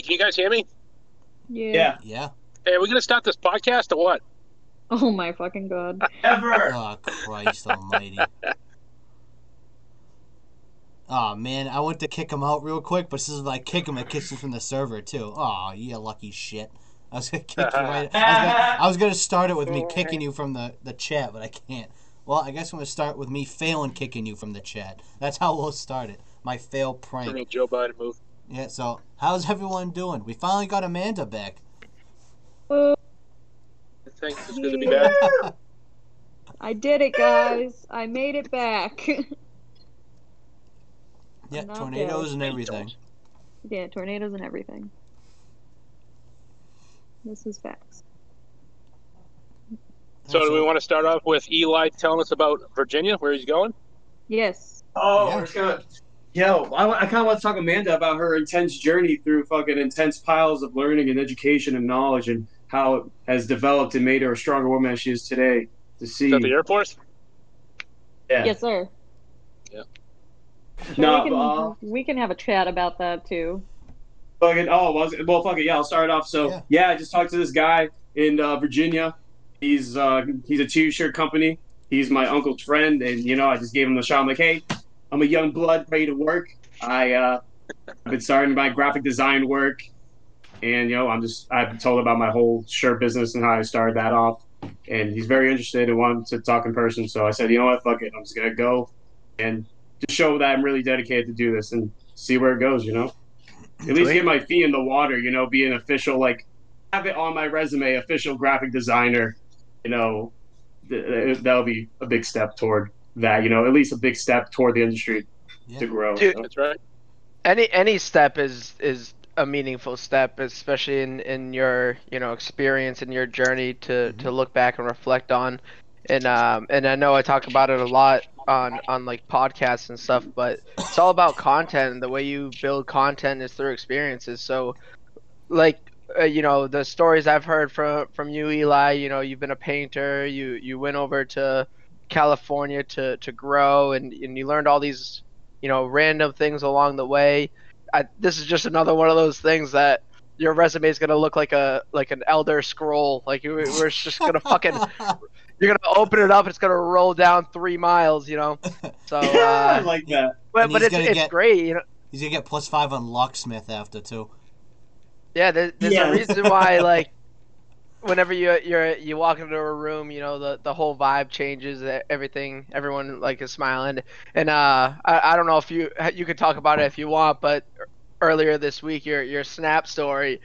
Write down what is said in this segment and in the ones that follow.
Hey, can you guys hear me? Yeah. Yeah. Yeah. Hey, are we gonna start this podcast or what? Oh my fucking god. Ever. Oh Christ Almighty. Oh man, I went to kick him out real quick, but this is like kick him, it kicks him from the server too. Oh, you lucky shit. I was gonna kick you right. I was gonna, I was gonna start it with me kicking you from the, the chat, but I can't. Well, I guess I'm gonna start with me failing kicking you from the chat. That's how we'll start it. My fail prank. Joe Biden move. Yeah. So, how's everyone doing? We finally got Amanda back. Thanks. It's good to be back. I did it, guys. I made it back. Yeah, Not tornadoes and everything. yeah, tornadoes and everything. This is facts. So, do we want to start off with Eli telling us about Virginia, where he's going? Yes. Oh, Yeah. we're just gonna. Yo, I, I kind of want to talk Amanda about her intense journey through fucking intense piles of learning and education and knowledge and how it has developed and made her a stronger woman as she is today. To see, Is that the Air Force? yeah. Yes, sir. Yeah. So No, we can uh, we can have a chat about that too. Fucking oh, was it? Well, fuck it. Yeah, I'll start off. So Yeah. yeah, I just talked to this guy in uh, Virginia. He's uh, he's a t-shirt company. He's my uncle's friend, and you know, I just gave him the shot. I'm like, hey, I'm a young blood, ready to work. I uh, I've been starting my graphic design work, and you know, I'm just I've told about my whole shirt business and how I started that off. And he's very interested and wanted to talk in person. So I said, you know what, fuck it, I'm just gonna go and just show that I'm really dedicated to do this and see where it goes. You know at least get my feet in the water, you know, be an official, like, have it on my resume, official graphic designer, you know, th- th- that'll be a big step toward that, you know, at least a big step toward the industry Yeah. to grow. Dude. so. That's right. any any step is is a meaningful step especially in in your you know experience and your journey to to look back and reflect on and um and i know i talk about it a lot on on like podcasts and stuff but it's all about content the way you build content is through experiences so like uh, you know the stories i've heard from from you eli you know you've been a painter you you went over to california to to grow and and you learned all these you know random things along the way I, this is just another one of those things that your resume is gonna look like a like an elder scroll like you- we're just gonna fucking you're gonna open it up it's gonna roll down three miles you know so yeah, I uh, like that. but, but it's, it's get- great you know He's gonna get plus five on locksmith after too. Yeah, there, there's Yeah. a reason why like whenever you you're you walk into a room, you know the the whole vibe changes. Everything, everyone like is smiling, and uh, I, I don't know if you you could talk about it if you want, but earlier this week your your snap story.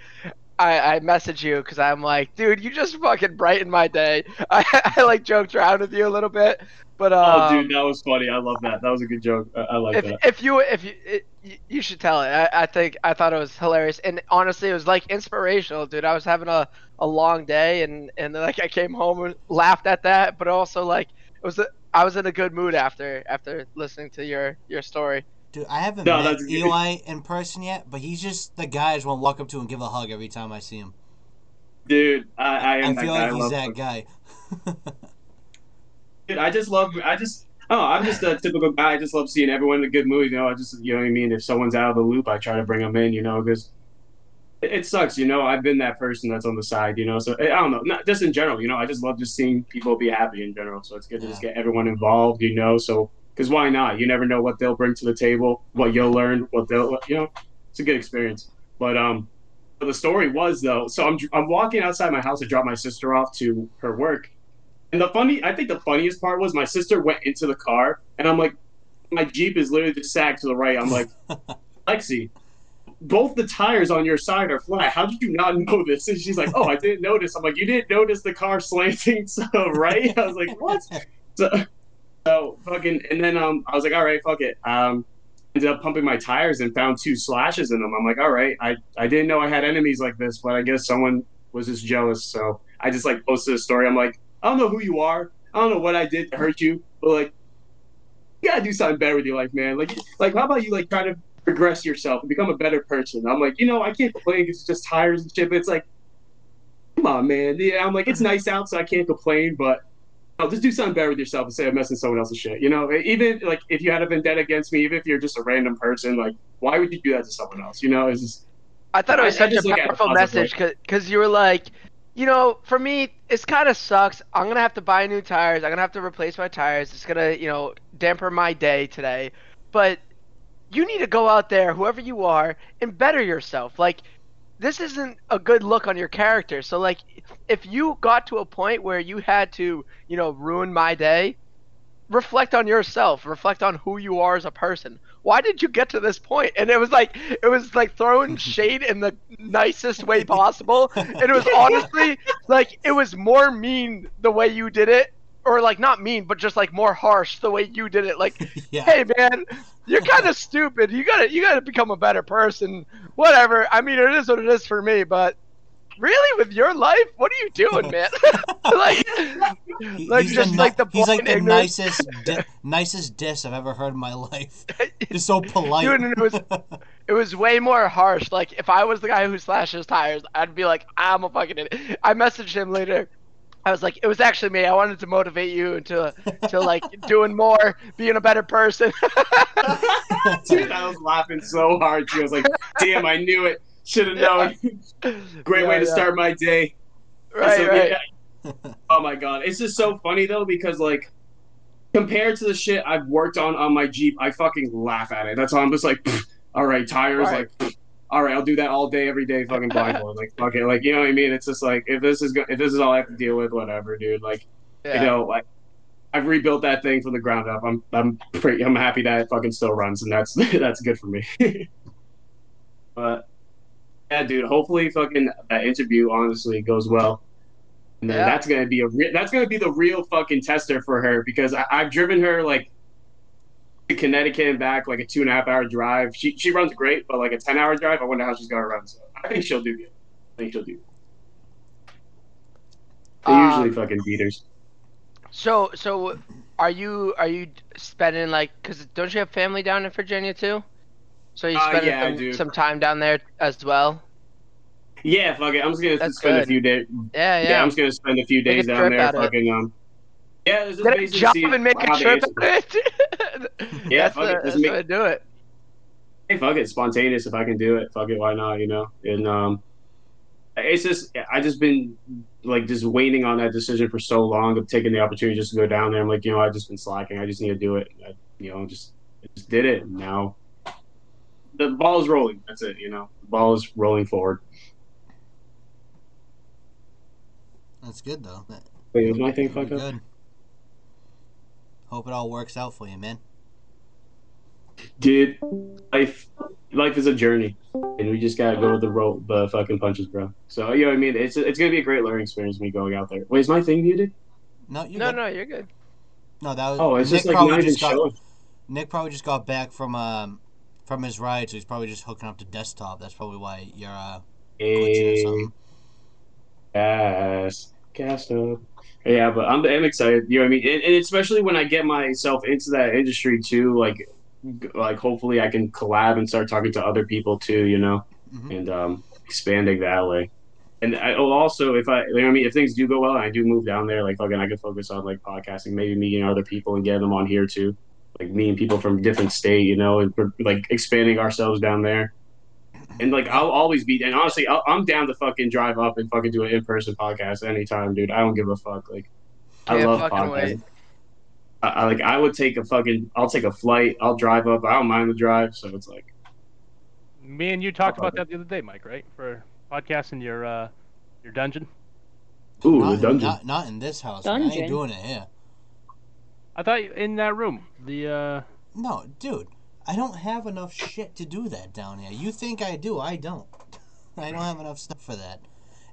I, I messaged you because I'm like, dude, you just fucking brightened my day. I, I like joked around with you a little bit, but uh, oh, dude, that was funny. I love that. That was a good joke. I, I like if, that. if you if you it, you should tell it I, I think i thought it was hilarious and honestly it was like inspirational dude i was having a, a long day and and then, like i came home and laughed at that but also like it was a, i was in a good mood after after listening to your your story Dude, I haven't No, met that's good. Eli in person yet, but he's just the guy I just want to walk up to and give a hug every time I see him. Dude, I, I I am that feel guy. like I he's that him. guy. Dude, I just love. I just. Oh, I'm just a typical guy. I just love seeing everyone in a good mood. You know, I just, you know what I mean. If someone's out of the loop, I try to bring them in. You know, because it, sucks. You know, I've been that person that's on the side. You know, so I don't know. Not just in general. You know, I just love just seeing people be happy in general. So it's good to just get everyone involved. You know, so because why not? You never know what they'll bring to the table, what you'll learn, what they'll. You know, it's a good experience. But um, but the story was though. So I'm I'm walking outside my house to drop my sister off to her work. And the funny, I think the funniest part was my sister went into the car, and I'm like, my Jeep is literally just sagged to the right. I'm like, Lexi, both the tires on your side are flat. How did you not know this? And she's like, Oh, I didn't notice. I'm like, You didn't notice the car slanting so right? I was like, What? So, so fucking, and then um, I was like, All right, fuck it. Um, ended up pumping my tires and found two slashes in them. I'm like, All right, I I didn't know I had enemies like this, but I guess someone was just jealous. So I just like posted a story. I'm like, I don't know who you are. I don't know what I did to hurt you, but like, you gotta do something better with your life, man. Like, like how about you like try to progress yourself and become a better person? I'm like, you know, I can't complain because it's just tires and shit. But it's like, come on, man. Yeah, I'm like, it's mm-hmm. nice out, so I can't complain, but. I'll just do something better with yourself instead of messing someone else's shit. You know, even like if you had a vendetta against me, even if you're just a random person, like why would you do that to someone else? You know, it's just I thought it was I such a at it powerful message because you were like, you know, for me, it's kind of sucks. I'm gonna have to buy new tires. I'm gonna have to replace my tires. It's gonna, you know, damper my day today. But you need to go out there, whoever you are, and better yourself. Like, this isn't a good look on your character. So, like, if you got to a point where you had to, you know, ruin my day, reflect on yourself. Reflect on who you are as a person. Why did you get to this point? And it was like it was like throwing shade in the nicest way possible. And it was honestly like it was more mean the way you did it. Or like not mean, but just like more harsh the way you did it. Like, Yeah. hey man, you're kind of stupid. You gotta you gotta become a better person. Whatever. I mean, it is what it is for me. But really, with your life, what are you doing, man? like, like he's just the, like the he's like the nicest di- nicest diss I've ever heard in my life. Just so polite. Dude, it was it was way more harsh. Like if I was the guy who slashes tires, I'd be like, I'm a fucking idiot. I messaged him later. I was like, it was actually me. I wanted to motivate you into to like doing more, being a better person. Dude, I was laughing so hard. She was like, "Damn, I knew it. Should have known. Great way to yeah. start my day." Right, So, right. yeah. Oh my god, it's just so funny though because like compared to the shit I've worked on on my Jeep, I fucking laugh at it. That's why I'm just like, all right, tires, Right. like, pfft, all right, I'll do that all day, every day, fucking blindfold, like, fuck it, like, you know what I mean? It's just like if this is go- if this is all I have to deal with, whatever, dude. Like, Yeah. you know, like. I've rebuilt that thing from the ground up. I'm I'm pretty I'm happy that it fucking still runs, and that's that's good for me. but yeah, dude. Hopefully, fucking that interview honestly goes well, and then Yeah. that's gonna be a re- that's gonna be the real fucking tester for her because I- I've driven her like Connecticut and back like a two and a half hour drive. She she runs great, but like a ten hour drive, I wonder how she's gonna run. So I think she'll do good. I think she'll do. Good. They Um, usually fucking beaters. So so are you are you spending like cuz don't you have family down in Virginia too? So you Uh, yeah, some, some time down there as well? Yeah, fuck it. I'm just gonna That's spend a few days. Yeah, Yeah. yeah. I'm just gonna spend a few days down there. it. Fucking um. Yeah, it's just Get a basically job and make a trip answer. it. Yeah, that's fuck the, it, that's make- how to do it. hey, fuck it, spontaneous. If I can do it, fuck it, why not? You know, and um, it's just I just been like just waiting on that decision for so long of taking the opportunity just to go down there. I'm like, you know, I just been slacking. I just need to do it. I, you know, just just did it. And now the ball is rolling. That's it. You know, the ball is rolling forward. That's good though. That- Wait, is my thing fucked up? good. Hope it all works out for you, man. Dude, life life is a journey, and we just gotta go with the roll, the fucking punches, bro. So you know what I mean? It's it's gonna be a great learning experience me going out there. Wait, is my thing muted? No, you No, good. no, you're good. no. That was Oh, it's Nick just like probably not even just got showing. Nick probably just got back from um from his ride, so he's probably just hooking up to desktop. That's probably why you're uh glitching or Hey, something. gas, cast up. Yeah, but I'm I'm excited. You know what I mean? And, and especially when I get myself into that industry too, like like hopefully I can collab and start talking to other people too. You know. Mhm. and um, expanding that way. And I oh, also, if I, you know what I mean, if things do go well and I do move down there, like fucking, I can focus on like podcasting, maybe meeting other people and getting them on here too, like meeting people from different state, you know, and like expanding ourselves down there. And like I'll always be, and honestly, I'll, I'm down to fucking drive up and fucking do an in person podcast anytime, dude. I don't give a fuck. Like I Can't love fucking podcasting. wait. I, I like I would take a fucking, I'll take a flight, I'll drive up. I don't mind the drive, so it's like. Me and you talked about that the other day, Mike, right? For podcasting your uh, your dungeon. Ooh, not, the in, dungeon. not not in this house. man. I Dungeon? ain't doing it here. I thought in that room, the uh, No, dude. I don't have enough shit to do that down here. You think I do? I don't. I don't have enough stuff for that.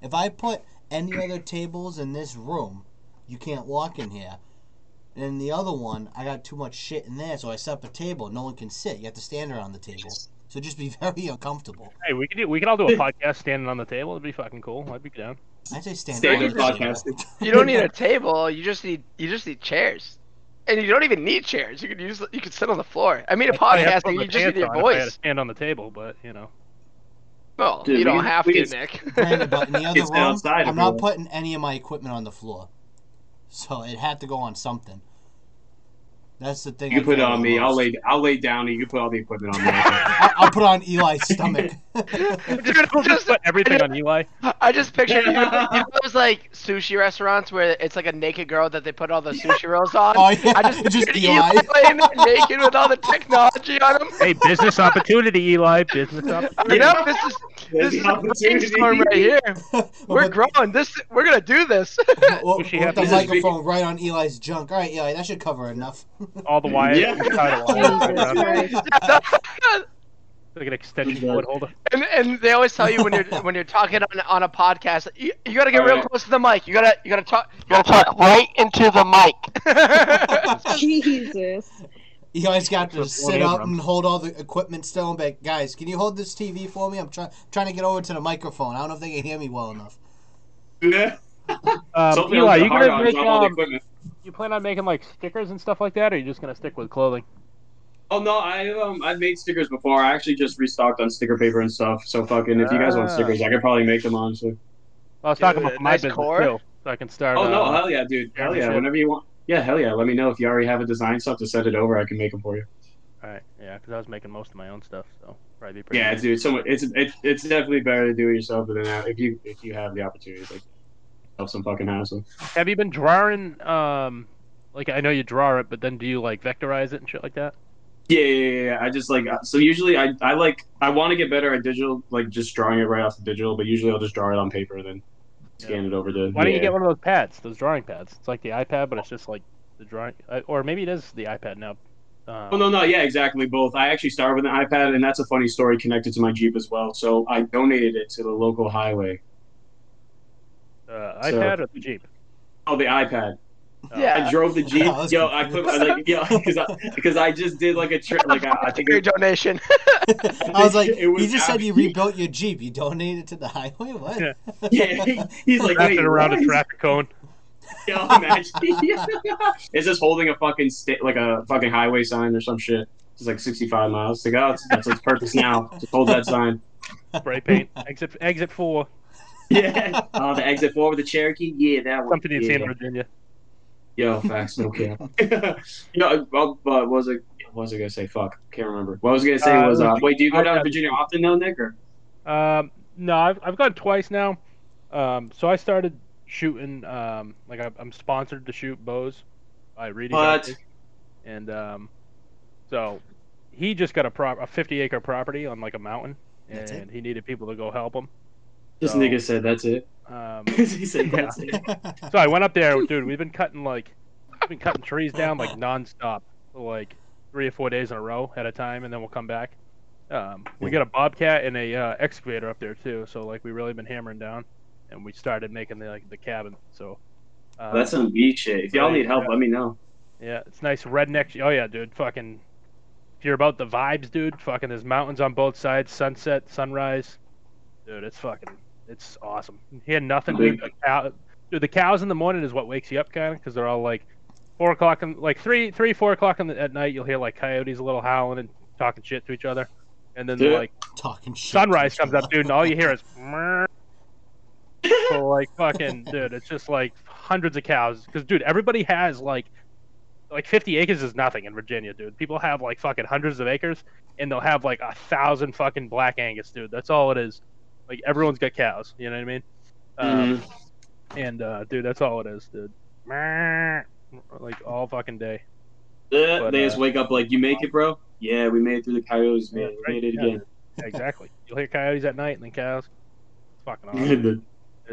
If I put any other tables in this room, you can't walk in here. And in the other one, I got too much shit in there, so I set up a table. No one can sit. You have to stand around the table. So just be very uncomfortable. hey, we could do, we could all do a podcast standing on the table. It'd be fucking cool. I'd be down. I'd say stand Standard around the table. You don't need a table. You just need you just need chairs, and you don't even need chairs. You could use you could sit on the floor. I mean, a podcast, have to put podcasting, my you just need your on if I had to voice. stand on the table, but you know. Well, Dude, you don't can- have we to, can- Nick. Granted, but in the other It's room, outside I'm not putting any of my equipment on the floor. So it had to go on something. That's the thing. You I can put it on the me. I'll lay I'll lay down and you can put all the equipment on me. I'll, I'll put on Eli's stomach. Dude, I'm just, Put everything on Eli. I just pictured you, you know those like sushi restaurants where it's like a naked girl that they put all the sushi rolls on. oh yeah, I just just Eli. Eli laying naked with all the technology on him. Hey, business opportunity, Eli. Business opportunity. I know this is this is a brainstorm right here. We're We'll growing. This we're gonna do this. We'll, Wish we'll put the microphone right on Eli's junk. All right, Eli, that should cover enough. All the wires. Yeah. tied to wires. Jesus Christ. Like an extension cord holder. and and they always tell you when you're when you're talking on, on a podcast, you, you gotta get real Alright. close to the mic. You gotta you gotta talk you gotta talk right into the mic. Jesus. Eli's got to sit up and hold all the equipment still and be like, guys, can you hold this TV for me? I'm trying trying to get over to the microphone. I don't know if they can hear me well enough. Yeah. Um, Eli, you hard gonna on, make drop all the um, equipment. You plan on making like stickers and stuff like that, or are you just gonna stick with clothing? Oh no, I um I've made stickers before. I actually just restocked on sticker paper and stuff. So fucking if you guys want Ah. stickers, I could probably make them honestly. I was talking Dude, about my nice business core. too, so I can start. Oh no, uh, hell yeah, dude. Hell yeah. shit. Whenever you want. Yeah, hell yeah. Let me know if you already have a design stuff to send it over. I can make them for you. All right, yeah, because I was making most of my own stuff, so probably be pretty. Yeah, easy. dude. So it's it's it's definitely better to do it yourself than that if you if you have the opportunity. Like, have some fucking hassle. Have you been drawing? Um, like I know you draw it, but then do you like vectorize it and shit like that? Yeah, yeah, yeah, yeah. I just like uh, so usually I I like I want to get better at digital, like just drawing it right off the digital. But usually I'll just draw it on paper and then scan it over to. Why don't you get one of those pads, those drawing pads? It's like the iPad, but it's just like the drawing, uh, or maybe it is the iPad now. Um, Oh no, no, yeah, exactly. Both. I actually started with an iPad, and that's a funny story connected to my Jeep as well. So I donated it to the local highway. Uh, so- iPad or the Jeep? Oh, the iPad. Oh. Yeah. I drove the Jeep. Oh, yo, I put like yo because I, because I just did like a trip. Like I, I think Your donation. I was like, It was you just said you rebuilt your Jeep. You donated to the highway? What? Yeah. yeah, he's like Wrapped wait, it around what? a traffic cone. Yo, imagine. it's just holding a fucking sta- like a fucking highway sign or some shit. It's like 65 miles. Like, oh, it's, that's its purpose now. Just hold that sign. Spray paint. exit exit four. Yeah. Oh, the exit four with the Cherokee. Yeah, that one. Something you'd see in yeah. Virginia. Yo, facts, no cap. you know, well, what was it? What was I gonna say? Fuck, can't remember. What I was gonna say Uh, was, uh, wait, do you go down to. Virginia often though, Nick? Or Um, no, I've I've gone twice now. Um, so I started shooting. Um, like I, I'm sponsored to shoot bows by Reedy. What? Guthrie. And um, so he just got a prop a 50 acre property on like a mountain, and he needed people to go help him. This So- nigga said that's it. Um, he said Yeah. that's it. so I went up there, dude. We've been cutting like, we've been cutting trees down like nonstop, for like three or four days in a row at a time, and then we'll come back. Um, we got a bobcat and a uh, excavator up there too, so like we really been hammering down, and we started making the like the cabin. So um, That's some beat shit. If y'all Right, need help, yeah. let me know. yeah, it's nice redneck. Oh yeah, dude. Fucking, if you're about the vibes, dude. Fucking, there's mountains on both sides, sunset, sunrise. Dude, it's fucking, it's awesome. He had nothing. Dude, the, cow, dude, the cows in the morning is what wakes you up, kind of, because they're all like four o'clock and like three, three, four o'clock in the, at night. You'll hear like coyotes a little howling and talking shit to each other, and then Dude. like Talking shit. sunrise comes up, dude, and all you hear is. So like fucking dude, it's just like hundreds of cows. Because dude, everybody has like like 50 acres is nothing in Virginia, dude. People have like fucking hundreds of acres, and they'll have like a thousand fucking black Angus, dude. That's all it is. Like everyone's got cows. You know what I mean? Um, Mhm. and uh, dude, that's all it is, dude. Like all fucking day. Uh, but, they uh, just wake up like, you make it, bro? Yeah, we made it through the coyotes, man. We made it Yeah, again. Exactly. You'll hear coyotes at night and then cows. It's fucking awesome. Dude,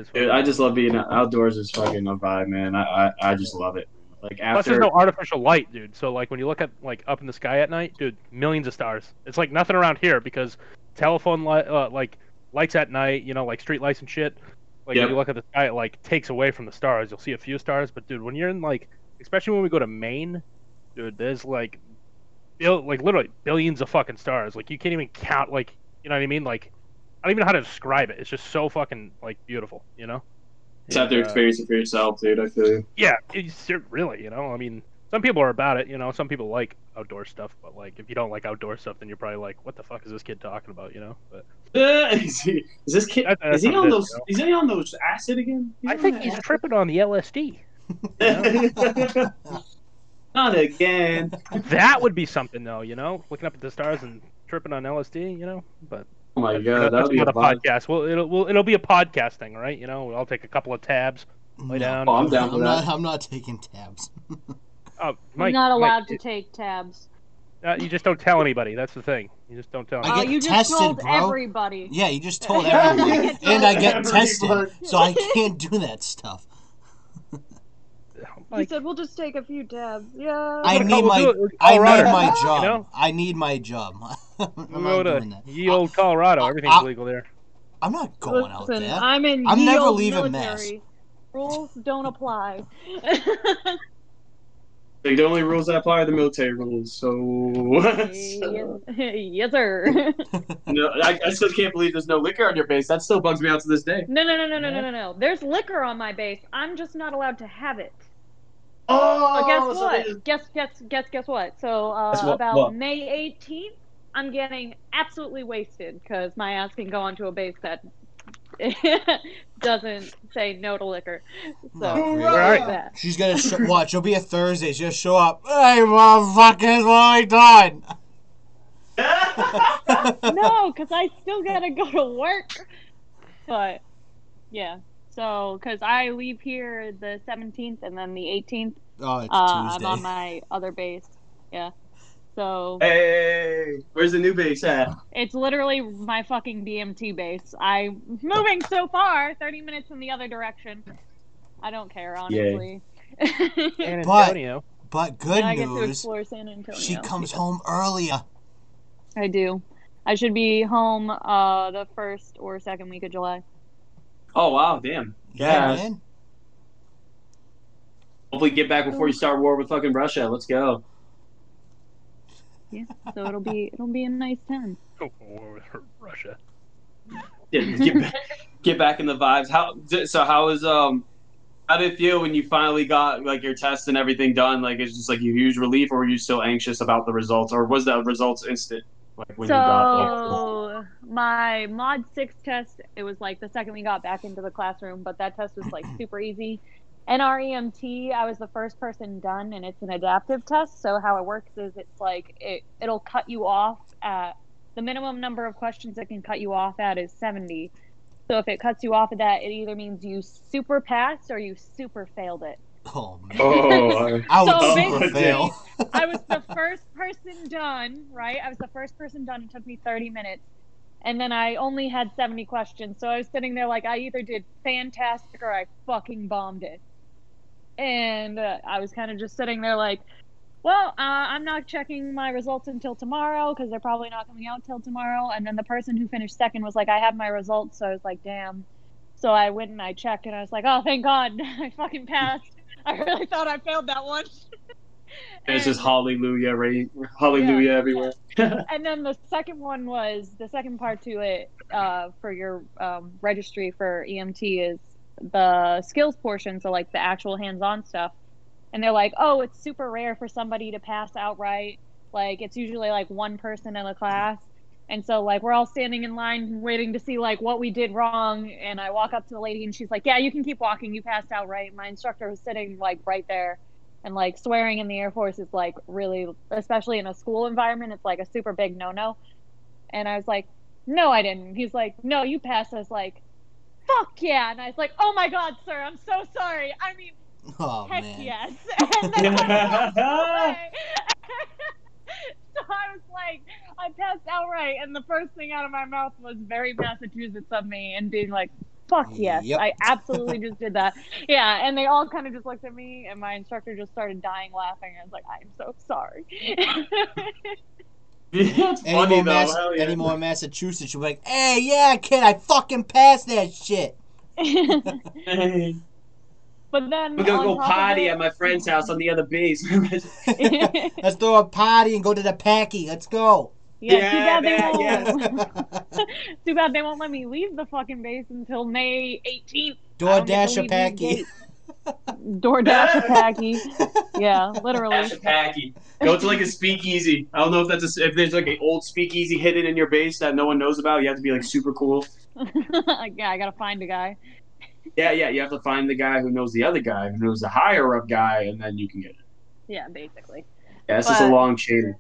fucking I just love being outdoors. Is fucking a vibe, man. I, I I just love it. Like after... Plus, there's no artificial light, dude. So, like, when you look at like up in the sky at night, dude, millions of stars. It's like nothing around here because telephone light, uh, like lights at night, you know, like street lights and shit. Like Yep. when you look at the sky, it like takes away from the stars. You'll see a few stars, but dude, when you're in like, especially when we go to Maine, dude, there's like, bill, like literally billions of fucking stars. Like you can't even count. Like, you know what I mean? Like, I don't even know how to describe it. It's just so fucking like beautiful, you know. just have to And, uh, experience it for yourself, dude. I feel you. yeah, it's really, you know. I mean, some people are about it, you know. Some people like outdoor stuff, but like, if you don't like outdoor stuff, then you're probably like, "What the fuck is this kid talking about?" You know. But Uh, is, he, is this kid? That's is he on it those? is, you know? Is he on those acid again? I think he's tripping on the LSD. Not again. That would be something, though. You know, looking up at the stars and tripping on LSD. You know, but Oh my that's, god, that that's be a not a podcast. Well, it'll well, it'll be a podcast thing, right? You know, I'll take a couple of tabs. Lay No. down. Oh, I'm down I'm not. I'm not taking tabs. Oh, I'm not allowed Mike, to take tabs. Uh, you just don't tell anybody. That's the thing. You just don't tell. I Oh, Anybody. get you just tested, told bro. everybody. Yeah, you just told everybody, everyone, and I get tested, so I can't do that stuff. He said we'll just take a few tabs. Yeah. I need my, we'll do it. I need Colorado, my you job. know? I need my job. I'm not doing that. ye old Colorado. Everything's I- legal there. I'm not going out there. I'm in I'm ye never olde leaving Mass. military. Rules don't apply. Like, the only rules that apply are the military rules. So, so- yes, sir. no, I, I still can't believe there's no liquor on your base. That still bugs me out to this day. No, no, no, no, no, no, no, no. There's liquor on my base. I'm just not allowed to have it. Oh, But guess so what? there's- Guess, guess, guess, guess what? So uh, Guess what? about What? May 18th, I'm getting absolutely wasted because my ass can go onto a base that doesn't say no to liquor. So No, really. Right. that. She's gonna sh- watch. It'll be a Thursday. She'll show up. Hey, motherfuckers, what are we doing? no, because I still gotta go to work. But yeah, so because I leave here the 17th and then the 18th, Oh, it's uh, I'm on my other base. Yeah, so hey, where's the new base at? it's literally my fucking BMT base. I'm moving so far, 30 minutes in the other direction. I don't care, honestly. San But- Antonio. but good and I get to news, explore San Antonio. she comes home earlier. I do. I should be home uh the first or second week of July. Oh wow, damn. Yeah, Yeah. man. Hopefully, get back before you start war with fucking Russia. Let's go. Yeah, so it'll be it'll be a nice time. Oh, war with Russia. Yeah, get back, get back in the vibes. How so? How is um? How did it feel when you finally got like your tests and everything done? Like it's just like a huge relief, or were you still anxious about the results, or was the results instant? Like when you got. So my mod six test, it was like the second we got back into the classroom, but that test was like super easy. NREMT, I was the first person done, and it's an adaptive test. So how it works is it's like it it'll cut you off at the minimum number of questions it can cut you off at is seventy. So if it cuts you off at that, it either means you super passed or you super failed it. Oh man. Oh, I would So super fail. I was the first person done, right? I was the first person done. It took me 30 minutes. And then I only had 70 questions. So I was sitting there like I either did fantastic or I fucking bombed it. And uh, I was kind of just sitting there like, well, uh, I'm not checking my results until tomorrow because they're probably not coming out till tomorrow. And then the person who finished second was like, I have my results. So I was like, damn. So I went and I checked and I was like, oh, thank God. I fucking passed. I really thought I failed that one. And it's just hallelujah, right? Hallelujah Yeah. everywhere. and then the second one was the second part to it uh, for your um, registry for EMT is the skills portion, so like the actual hands-on stuff. And they're like, oh, it's super rare for somebody to pass outright. Like it's usually like one person in a class. And so like we're all standing in line waiting to see like what we did wrong. And I walk up to the lady and she's like, yeah, you can keep walking. You passed outright. My instructor was sitting like right there and like swearing in the air force is like really especially in a school environment it's like a super big no-no and i was like no i didn't he's like no you passed was like fuck yeah. And i was like oh my god sir i'm so sorry. I mean Oh heck man. yes. And then I walked away. so i was like i passed outright and the first thing out of my mouth was very massachusetts of me and being like fuck yes. Yep. i absolutely just did that. Yeah and they all kind of just looked at me and my instructor just started dying laughing. And i was like i'm so sorry it's Any funny more, though. Mass- yeah. any more Massachusetts, you'll be like, hey, yeah, kid, I fucking passed that shit. But then we're gonna go top party it- at my friend's house on the other base. Let's throw a party and go to the packy. Let's go. Yeah, Yeah, too bad they won't. too bad they won't let me leave the fucking base until May 18th. Don't get DoorDash to a packy. These DoorDash a packy. Yeah, literally. Dash a packy. Go to like a speakeasy. I don't know if that's a, if there's like an old speakeasy hidden in your base that no one knows about. You have to be like super cool. yeah, I gotta find a guy. Yeah, yeah. You have to find the guy who knows the other guy, who knows the higher up guy, and then you can get it. Yeah, basically. Yeah, it's just a long chain.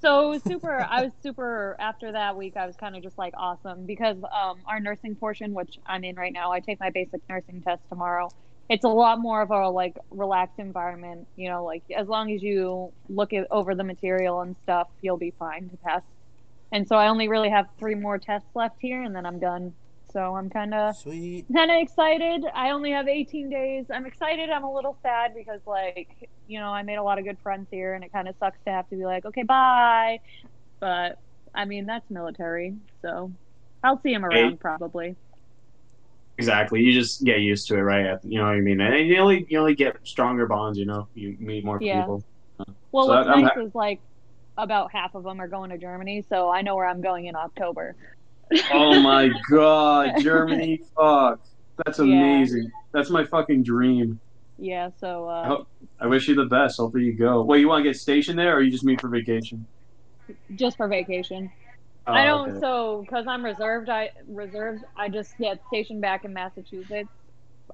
So super. I was super. After that week, I was kind of just like awesome because um, our nursing portion, which I'm in right now, I take my basic nursing test tomorrow. It's a lot more of a like relaxed environment. You know, like as long as you look at over the material and stuff, you'll be fine to pass. And so I only really have three more tests left here, and then I'm done. So I'm kind of Sweet. kind of excited. I only have 18 days. I'm excited. I'm a little sad because, like, you know, I made a lot of good friends here, and it kind of sucks to have to be like, okay, bye. But I mean, that's military, so I'll see him around probably. Exactly. You just get used to it, right? You know what I mean? And you only you only get stronger bonds. You know, you meet more Yeah. people. Well, So what's I'm nice ha- is like about half of them are going to Germany, so I know where I'm going in October. Oh my god, Germany! Fuck, that's Yeah. amazing. That's my fucking dream. Yeah, so uh, Oh. I wish you the best. Hopefully you go. Wait, you want to get stationed there, or you just meet for vacation? just for vacation. Oh, I don't. okay. So, because I'm reserved, I reserved. I just get stationed back in Massachusetts.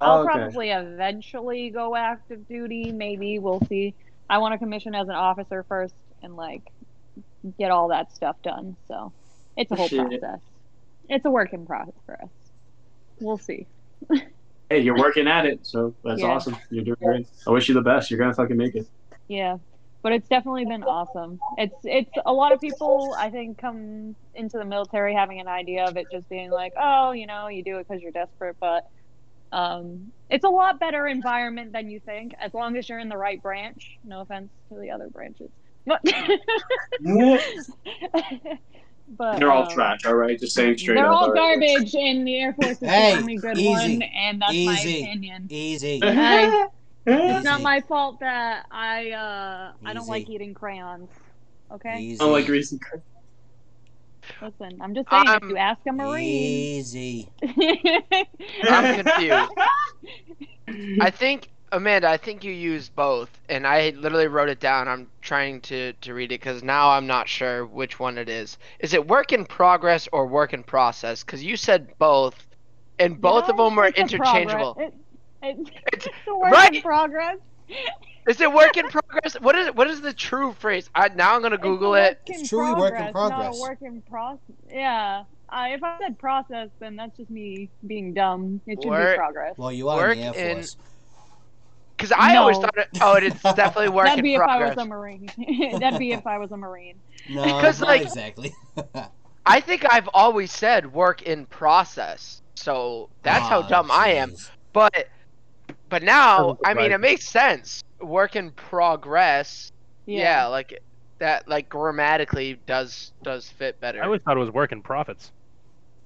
Oh, I'll okay. probably eventually go active duty. Maybe we'll see. I want to commission as an officer first and like get all that stuff done. So it's a whole Shit. process. It's a work in progress. For us. We'll see. Hey, you're working at it, so that's Yeah. awesome. You're doing great. I wish you the best. You're gonna fucking make it. Yeah, but it's definitely been awesome. It's it's a lot of people I think come into the military having an idea of it just being like, oh, you know, you do it because you're desperate, but um, it's a lot better environment than you think as long as you're in the right branch. No offense to the other branches, but but They're all um, trash. All right, just saying straight They're up. all right? garbage, and the Air Force is Hey, the only good easy, one, and that's my easy. opinion. Easy. Hey, it's not my fault that I uh I don't like eating crayons. Okay, Easy. I don't like recent. listen, I'm just saying. if Um, you ask a marine, Easy. I'm confused. I think Amanda, I think you used both, and I literally wrote it down. I'm trying to to read it because now I'm not sure which one it is. Is it work in progress or work in process? Because you said both, and both of them were interchangeable. It, it, It's- it's a work right. in progress. Is it work in progress? What is what is the true phrase? I now I'm gonna Google it's it. work It's truly work in progress, progress. Not a work in process. Yeah. Uh, if I said process, then that's just me being dumb. It should Work- be progress. Well, you are Work in the Air Force. Because I always thought it. Oh, it's definitely work That'd be if I was a marine. That'd be if I was a marine. No, 'Cause, not like- exactly. I think I've always said work in process. So that's how Oh, dumb I am. But but now, I mean, it makes sense. Work in progress. Yeah, Yeah. like that, like grammatically does does fit better. I always thought it was working profits.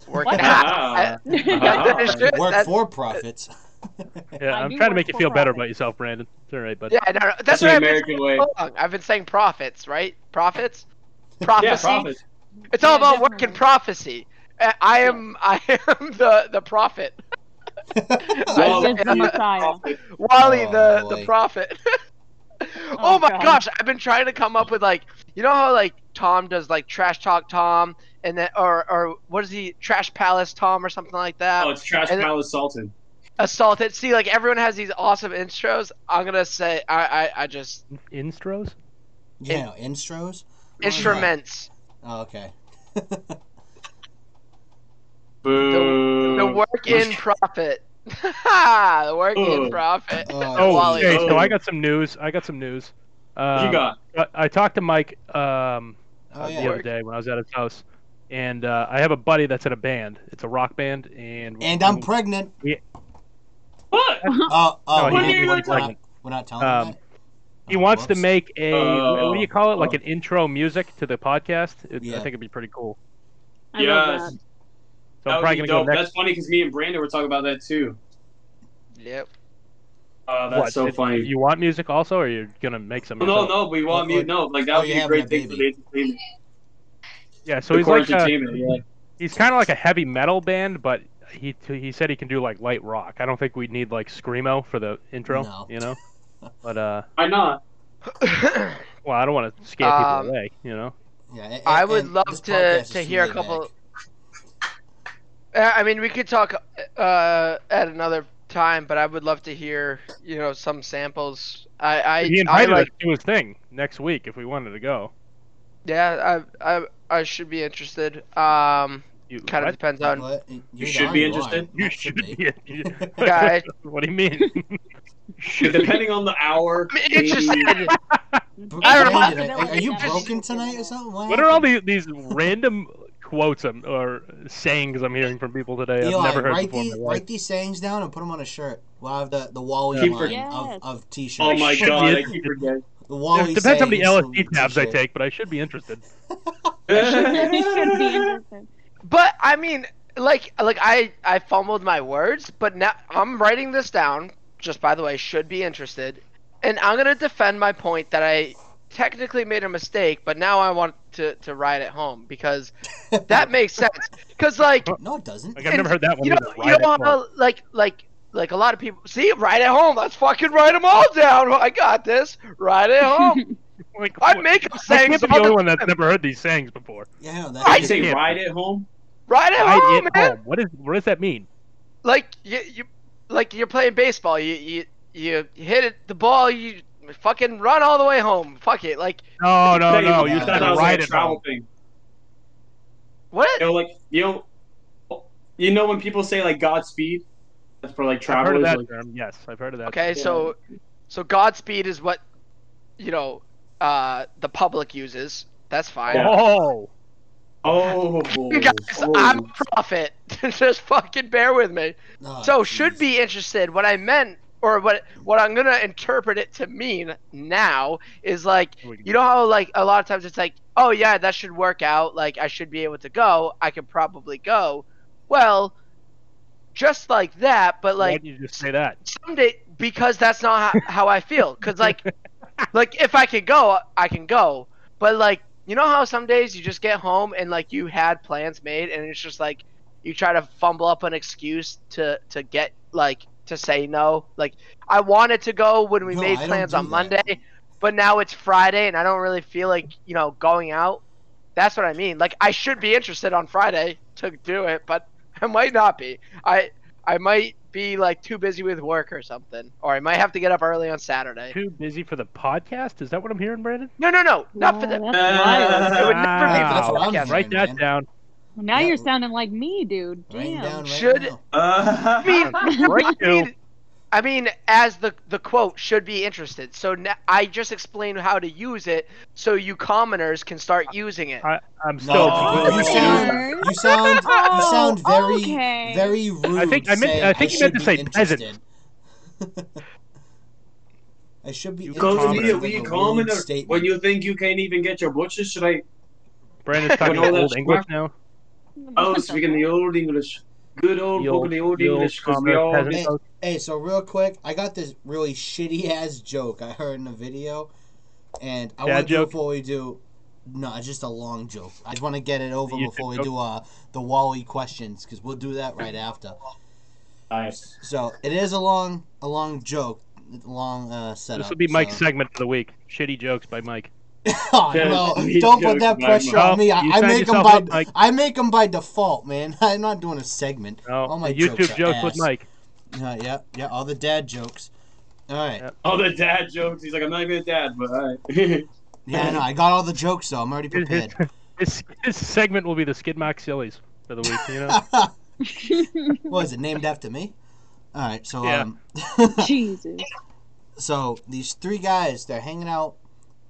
work. What? I- that is true. Work That's- for profits. Yeah, I I'm trying to make you for feel better profit. about yourself, Brandon. It's all right, but Yeah, no, no, that's, That's what the I've American way. all along. I've been saying profits, right? Profits. Yeah, Prophecy. profit. It's all Yeah, about work and prophecy. Uh, I am I am the the prophet. Well, Is the Messiah. Wally Oh, the the prophet. oh, Oh, my God. gosh, I've been trying to come up with like you know how like Tom does like trash talk Tom and then or or what is he trash palace Tom or something like that. Oh, it's Trash And- Palace Sultan. Assaulted. See, like everyone has these awesome intros. I'm gonna say I I, I just instros. Yeah, no, instros. instruments. Oh, okay. Boo. The work in profit. the work in Oh. profit. Oh, Oh, Wally. okay. So Oh. I got some news. I got some news. Um, What you got? I, I talked to Mike um, Oh, uh, yeah. the other day when I was at his house, and uh, I have a buddy that's in a band. It's a rock band, and And I'm pregnant. What? Oh, oh, No, we're, he- not, we're, not, pregnant. we're not telling Um, that. He Oh, wants to make a what do you call it? Like Oh. an intro music to the podcast. It, Yeah. I think it'd be pretty cool. I love Yes. That. So That I'm would probably be gonna dope. go next. That's funny because me and Brandon were talking about that too. Yep. Uh, that's What, so did- funny. You want music also, or you're gonna make some? no, yourself? no, we want music. No, like that or would you be a great a thing for the baby. entertainment. Yeah, so the he's like entertainment. yeah. he's kind of like a heavy metal band, but he he said he can do like light rock. I don't think we need like screamo for the intro, No. you know. But uh, Why not? well, I don't want to scare Um, people away, you know. Yeah, and- I would love to- to hear a couple- back. Uh, I mean, we could talk uh, at another time, but I would love to hear you know some samples. I I, he I like us to his thing next week if we wanted to go. yeah I I I should be interested. Um, You, kind of depends on. What? You're should be interested. You should be. be. you- Guy. what do you mean? Depending on the hour, I'm interested. Br- I don't know. Are, are you broken tonight or something? What are all these these random quotes I'm, or sayings I'm hearing from people today? I've never heard write before. these write these sayings down and put them on a shirt. We'll have the the Wally Keep line Yes. of, of t-shirts. Oh my god, I keep forgetting. The Wally It depends how many LSD tabs I t-shirt. take, but I should be interested. You should be interested. But I mean, like, like I I fumbled my words, but now I'm writing this down. Just by the way, should be interested, and I'm gonna defend my point that I technically made a mistake, but now I want to to ride at home because that makes sense. Because like, No, it doesn't. Like I've never heard that one. you know, either. you Ride know it how home. like like like a lot of people see ride at home. Let's fucking write them all down. I got this. Ride at home. Like, I what- make up I sayings can't be the only one that's never heard these sayings before. Yeah, no, I I say can't. ride at home. Ride at Ride home, it man. home. What is? What does that mean? like you, you like you're playing baseball. You you you hit it the ball. You fucking run all the way home. Fuck it. Like No, no, Hey, no. you You thought said that was like a travel home. thing. what? You know, like you know, you know when people say like Godspeed, that's for like I've heard of that like, term. Yes, I've heard of that. Okay, so so Godspeed is what you know uh the public uses. That's fine. Oh, oh, Guys, oh. I'm a prophet. Just fucking bear with me. oh, So jeez. should be interested. What I meant, or what what I'm gonna interpret it to mean now is like you know how like a lot of times it's like, oh yeah, that should work out. Like I should be able to go. I could probably go. Well, just like that, but like Why did you just say that? someday because that's not how, how I feel. Cause like, like if I could go, I can go. But like, you know how some days you just get home and like you had plans made, and it's just like you try to fumble up an excuse to to get like to say no. Like I wanted to go when we No, made I plans on that. Monday, but now it's Friday and I don't really feel like you know going out. That's what I mean. Like I should be interested on Friday to do it, but I might not be. I I might be like too busy with work or something, or I might have to get up early on Saturday. Too busy for the podcast? Is that what I'm hearing, Brandon? No, no, no, not for Wow, the. that's wild. It would never be That's for the I'm podcast. Write that man. Down. Now Yeah. you're sounding like me, dude. Damn. right Should- now. Uh, I mean, Right, I you. mean, I mean, as the the quote should be interested. So now I just explained how to use it, so you commoners can start using it. I, I'm still. No, completely you sound you sound you sound very okay. very rude. I think- I meant- I think you meant to say be peasant. interested. I should be you go to me a wee commoner when you think you can't even get your butchers. Should I? Brandon's talking When old English now. Oh, speaking the old English, good old The book old- of the old the English, because we all. Hey, hey, so real quick, I got this really shitty ass joke I heard in a video, and I want to do before we do. No, it's just a long joke. I just want to get it over You before we joke? do uh the Wally questions because we'll do that right after. Nice. So it is a long a long joke, long uh setup. This will be Mike's so. segment for the week. Shitty jokes by Mike. oh, no, don't put that pressure Mike. on me. I, I make them by up, Mike. I make them by default, man. I'm not doing a segment. No, All my YouTube jokes jokes with. Mike. Uh, yeah, yeah, all the dad jokes. All right. Yeah. Oh, the dad jokes. He's like, I'm not even a dad, but all right. Yeah, I know. I got all the jokes though. I'm already His, his, prepared. his, his segment will be the Skidmark Sillies for the week. You know. what is it named after me? All right, so Yeah. um, Jesus. so these three guys, they're hanging out.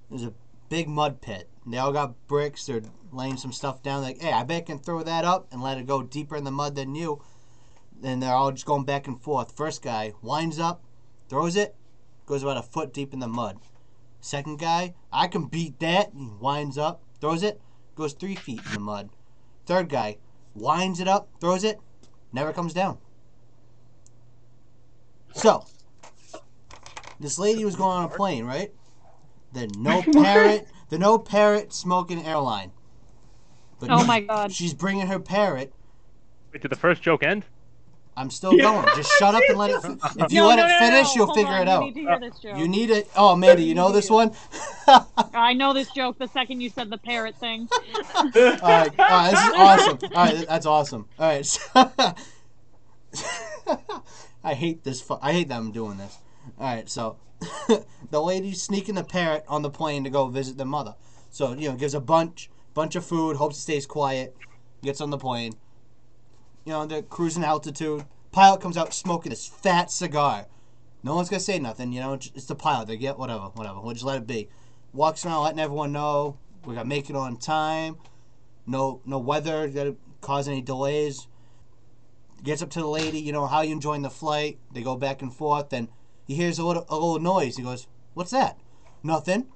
There's a big mud pit. They all got bricks. They're laying some stuff down. Like, hey, I bet I can throw that up and let it go deeper in the mud than you. And they're all just going back and forth. First guy winds up, throws it, goes about a foot deep in the mud. Second guy, I can beat that. He winds up, throws it, goes three feet in the mud. Third guy, winds it up, throws it, never comes down. So, this lady was going on a plane, right? The no parrot, the no parrot smoking airline. But Oh my god. She's bringing her parrot. Wait, did the first joke end? I'm still going. Just shut up and let it. If you No, let no, it finish, no. you'll Hold figure on, it you out. need to hear this uh, joke. You need oh, it. Oh, Amanda, you know this one. I know this joke the second you said the parrot thing. All right, all right, this is awesome. All right, that's awesome. All right, so, I hate this. Fu- I hate that I'm doing this. All right, so the lady's sneaking the parrot on the plane to go visit the mother. So you know, gives a bunch bunch of food, hopes it stays quiet, gets on the plane. You know, they're cruising altitude. Pilot comes out smoking this fat cigar. No one's gonna say nothing. You know, it's the pilot. They get whatever, whatever. We'll just let it be. Walks around letting everyone know we got to make it on time. No, no weather that cause any delays. Gets up to the lady. You know how you enjoying the flight? They go back and forth. Then he hears a little, a little noise. He goes, "What's that?" Nothing.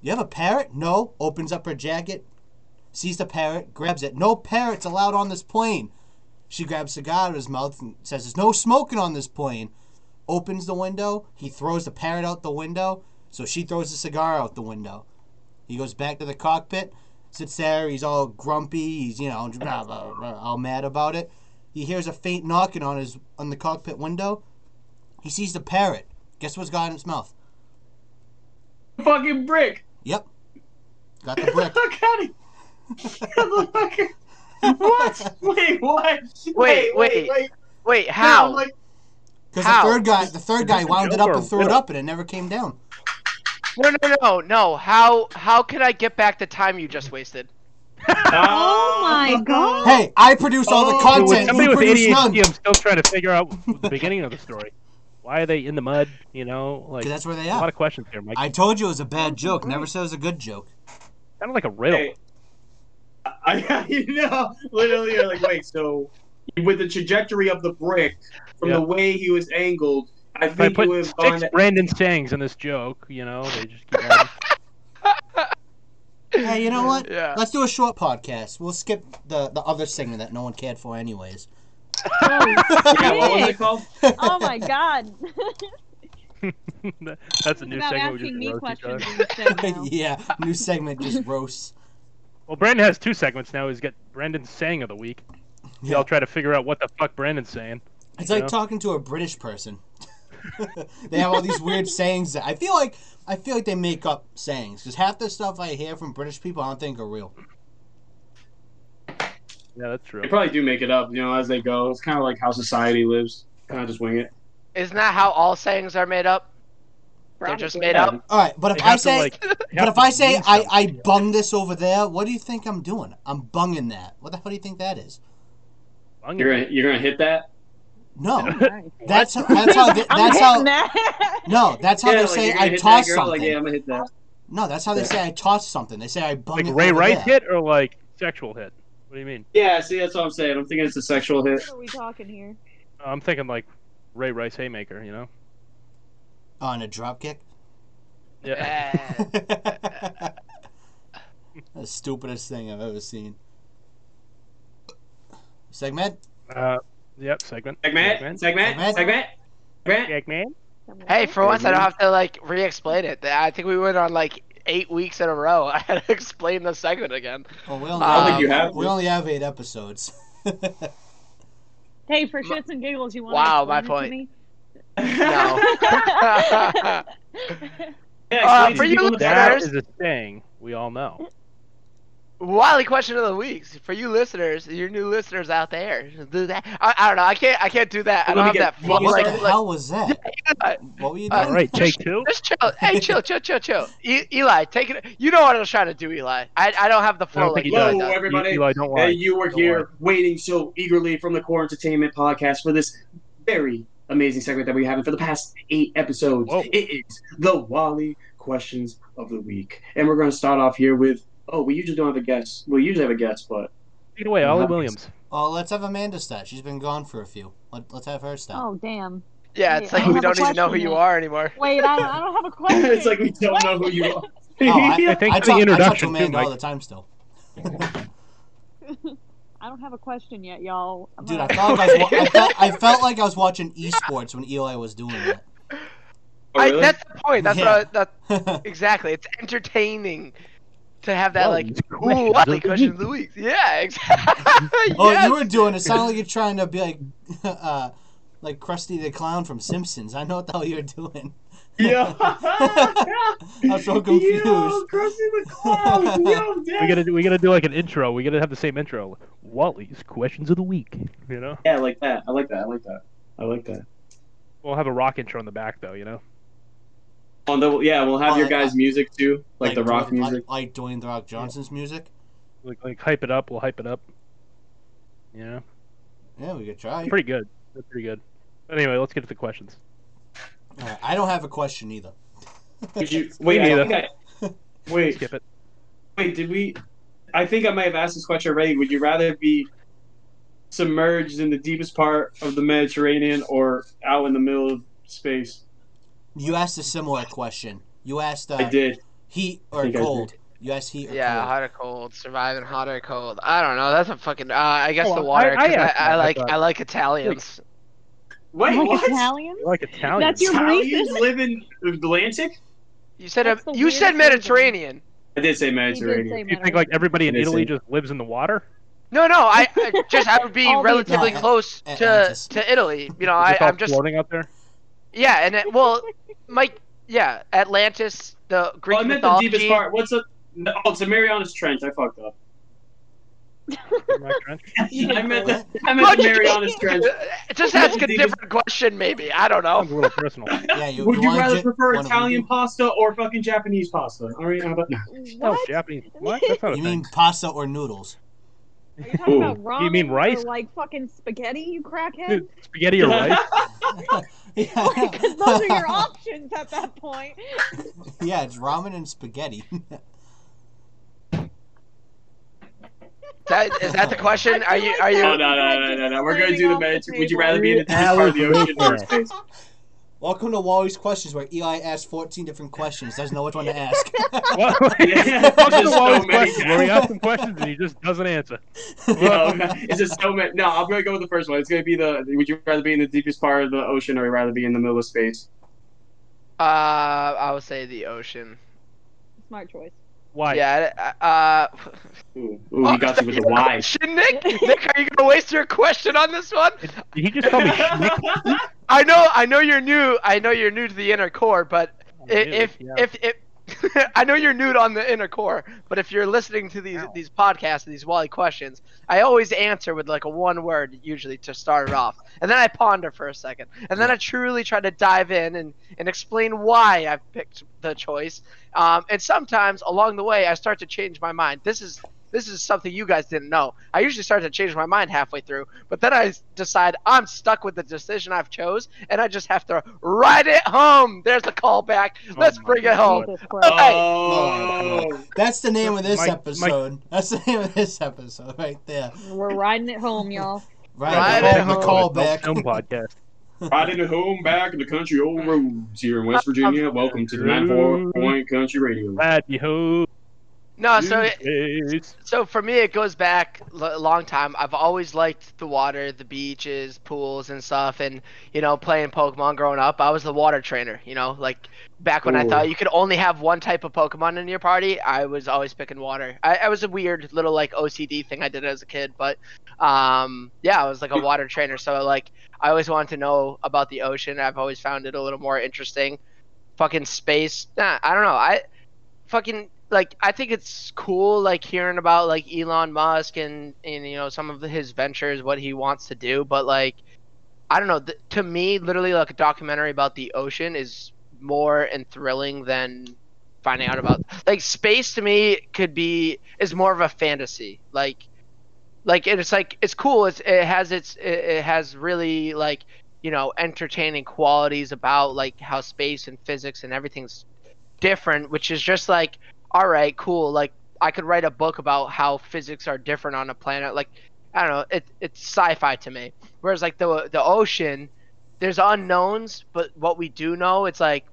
You have a parrot? No. Opens up her jacket, sees the parrot, grabs it. No parrots allowed on this plane. She grabs a cigar out of his mouth and says, There's no smoking on this plane. Opens the window. He throws the parrot out the window. So she throws the cigar out the window. He goes back to the cockpit, sits there. He's all grumpy. He's, you know, blah, blah, blah, all mad about it. He hears a faint knocking on his on the cockpit window. He sees the parrot. Guess what's got in its mouth? Fucking brick. Yep. Got the brick. Look at it. what? Wait, what? Wait, wait. wait. Wait, No, how? I'm like, Because the third guy, the third guy Is this a wound it up and threw it up, and it never came down. No, no, no, no. How how can I get back the time you just wasted? Oh my god. Hey, I produce all the Oh, content. somebody You with ADHD, none. I'm still trying to figure out the beginning of the story. Why are they in the mud? You know, like that's where they are. a lot of questions here, Mike. I told you it was a bad joke. Never said it was a good joke. Kind of like a riddle. Hey, I, you know, literally, you're like, wait, so with the trajectory of the brick, from Yeah. the way he was angled, I If I think you put would have six gone. Brandon sayings in this joke, you know, they just keep adding. Hey, you know what? Yeah. Let's do a short podcast. We'll skip the, the other segment that no one cared for, anyways. Oh, Yeah, what was it called? oh my god. That's a new About segment. We asking just me roast each other. questions yeah, new segment just roasts. Well, Brandon has two segments now. He's got Brandon's saying of the week. Yeah. Y'all try to figure out what the fuck Brandon's saying. It's like Yeah. talking to a British person. they have all these weird sayings that I feel like I feel like they make up sayings because half the stuff I hear from British people I don't think are real. Yeah, that's true. They probably do make it up, you know, as they go. It's kind of like how society lives. Kind of just wing it. Isn't that how all sayings are made up? They're just Probably. made up. All right, but if I have to, say like, but if I say I, I bung this over there, what do you think I'm doing? I'm bunging that. What the hell do you think that is? Bung You're gonna you're gonna hit that. No, Alright. that's that's how they, that's how that. no that's how yeah, they like, say I toss something. Like, yeah, I'm gonna hit that. No, that's how they Yeah. say I toss something. They say I bung Like it Ray over Rice hit or like sexual hit? What do you mean? Yeah, see, that's what I'm saying. I'm thinking it's a sexual hit. What are we talking here? I'm thinking like Ray Rice haymaker. You know? on a drop kick. Yeah. The stupidest thing I've ever seen. Segment. Uh, yep. Segment. Segment, segment, Segment. segment, segment. Segment. hey, for once I don't have to like re-explain it. I think we went on like eight weeks in a row. I had to explain the segment again. Oh, we only, I have, think you have we only have eight episodes. Hey, for shits and giggles, you want Wow, to my point. No. to me? Yeah, Uh, for you people what That listeners- is a saying we all know. Wily question of the week for you listeners, your new listeners out there. Do that. I, I don't know. I can't. I can't do that. I don't have get- that. let what like, the like- hell was that? What were you Uh. All right, take two. Just chill. Hey, chill, chill, chill, chill. E- Eli, take it. You know what I was trying to do, Eli. I, I don't have the flow don't like think you he Whoa, does. does. everybody. Eli, don't lie. Hey, you were Don't here lie. waiting so eagerly from the Core Entertainment podcast for this very amazing segment that we have for the past eight episodes. Whoa. It is the Wally questions of the week, and we're going to start off here with. Oh, we usually don't have a guest. We usually have a guest, but Take it away, Ollie Williams. Oh, let's have Amanda start. She's been gone for a few. Let, let's have her start. oh, damn. Yeah, it's Wait, like I we have don't even know who you are anymore. Wait, I don't, I don't have a question. it's like we don't know who you are. Oh, I, I think I the talk, I talk to introduction, too, Amanda all the time still. I don't have a question yet, y'all. I'm Dude, I not- felt, like I, was I, felt, I felt like I was watching esports when Eli was doing Oh, I, really? that's the point. That's Yeah. what. I, that that. exactly. It's entertaining to have that Whoa, like these ooh, questions of the question of week. the week. Yeah, exactly. oh, Yes. you were doing it. Sounded like you're trying to be like, uh, like Krusty the Clown from Simpsons. I know what the hell you're doing. Yo. I'm so confused. Yo, Krusty the Clown. Yo, We damn. gotta do, we gotta do like an intro. We gotta have the same intro. Wally's questions of the week. You know. Yeah, I like that. I like that. I like that. I like that. We'll have a rock intro in the back though, you know. Oh, the, yeah, we'll have Oh, your I- guys' music too, like, the rock Dwayne- music. like, like Dwayne the Rock Johnson's music. Like, like hype it up. We'll hype it up. You know, Yeah, we could try. pretty good. That's pretty good. But anyway, let's get to the questions. Alright, I don't have a question either. Would you wait? I neither. I, wait, Skip it. wait. Did we? I think I might have asked this question already. Would you rather be submerged in the deepest part of the Mediterranean or out in the middle of space? You asked a similar question. You asked uh, I did. heat or think I did. cold. You asked heat or Yeah, cold. hot or cold, surviving hot or cold. I don't know. That's a fucking. Uh, I guess Oh, the water. I- I 'cause I, I, I like thought. I like Italians. Wait, like what? Italians? You like Italian? That's your Italians reason? live in the Atlantic? You said a, you said weirdest reason. Mediterranean. I did say He did Mediterranean. say you think like everybody in Italy in- just lives in the water? No, no. I, I just I would be relatively close to to Italy. You know, I, I'm just floating out there. yeah, and it, well, Mike. Yeah, Atlantis, the Greek Oh, I meant the deepest part. What's a? Oh, it's a Marianas Trench. I fucked up. My French? I meant the, I meant the Marianas Trench. Just ask a different question, maybe. I don't Sounds a know. little personal. Yeah, you, Would you wanna rather ju- prefer Italian pasta or fucking Japanese pasta? All right, how about no? Oh, What? Japanese. What? That's not a You thing. mean pasta or noodles? Are you talking Ooh. about ramen You mean rice? or like fucking spaghetti, you crackhead? Dude, spaghetti or rice? yeah, Because those are your options at that point. yeah, it's ramen and spaghetti. That, is that the question? Are you are you? Oh no no no no no! We're gonna do the Mediterranean. Would you rather be in the deepest part of the ocean or space? Welcome to Wally's questions, where Eli asks 14 different questions, doesn't know which one to ask. What? Yeah, Welcome to there's so Wally's questions, where he asks him questions and he just doesn't answer. no, it's just so many. No, I'm gonna go with the first one. It's gonna be the. Would you rather be in the deepest part of the ocean or would you rather be in the middle of space? Uh, I would say the ocean. Smart choice. Why? Yeah. Uh. Ooh, ooh he got you with the why. Question, Nick. Nick, are you gonna waste your question on this one? Did he just call me schnick? I know, I know you're new. I know you're new to the inner core, but i- Dude, if yeah. if if I know you're new on the inner core, but if you're listening to these Ow. these podcasts, these Wally questions, I always answer with like a one word usually to start it off, and then I ponder for a second, and then I truly try to dive in and and explain why I've picked the choice. Um, and sometimes along the way, I start to change my mind. This is this is something you guys didn't know. I usually start to change my mind halfway through, but then I decide I'm stuck with the decision I've chose, and I just have to ride it home. There's the callback. Oh Let's Oh bring it home. Jesus Christ. Oh, That's the name of this Mike- Mike- episode. That's the name of this episode right there. We're riding it home, y'all. Right, Right the, at call, the home. call Adult back. Film podcast. riding it home back in the country old roads here in West Virginia. Welcome to the 94 Point Country Radio. Glad you ho. No, so it, so for me it goes back a long time. I've always liked the water the beaches pools and stuff and you know playing pokemon growing up i was the water trainer you know? Like back when i thought you could only have one type of pokemon in your party i was always picking water. I, I was a weird little like ocd thing i did as a kid but um yeah i was like a water trainer so like i always wanted to know about the ocean. I've always found it a little more interesting. Fucking space nah, i don't know. I fucking like I think it's cool like hearing about like Elon Musk and and you know some of his ventures what he wants to do but like I don't know th- to me literally like a documentary about the ocean is more and thrilling than finding out about like space to me could be is more of a fantasy like like it's like it's cool it's it has its it, it has really like you know entertaining qualities about like how space and physics and everything's different which is just like all right cool. Like i could write a book about how physics are different on a planet. Like i don't know it, it's sci-fi to me. Whereas like the the ocean there's unknowns but what we do know it's like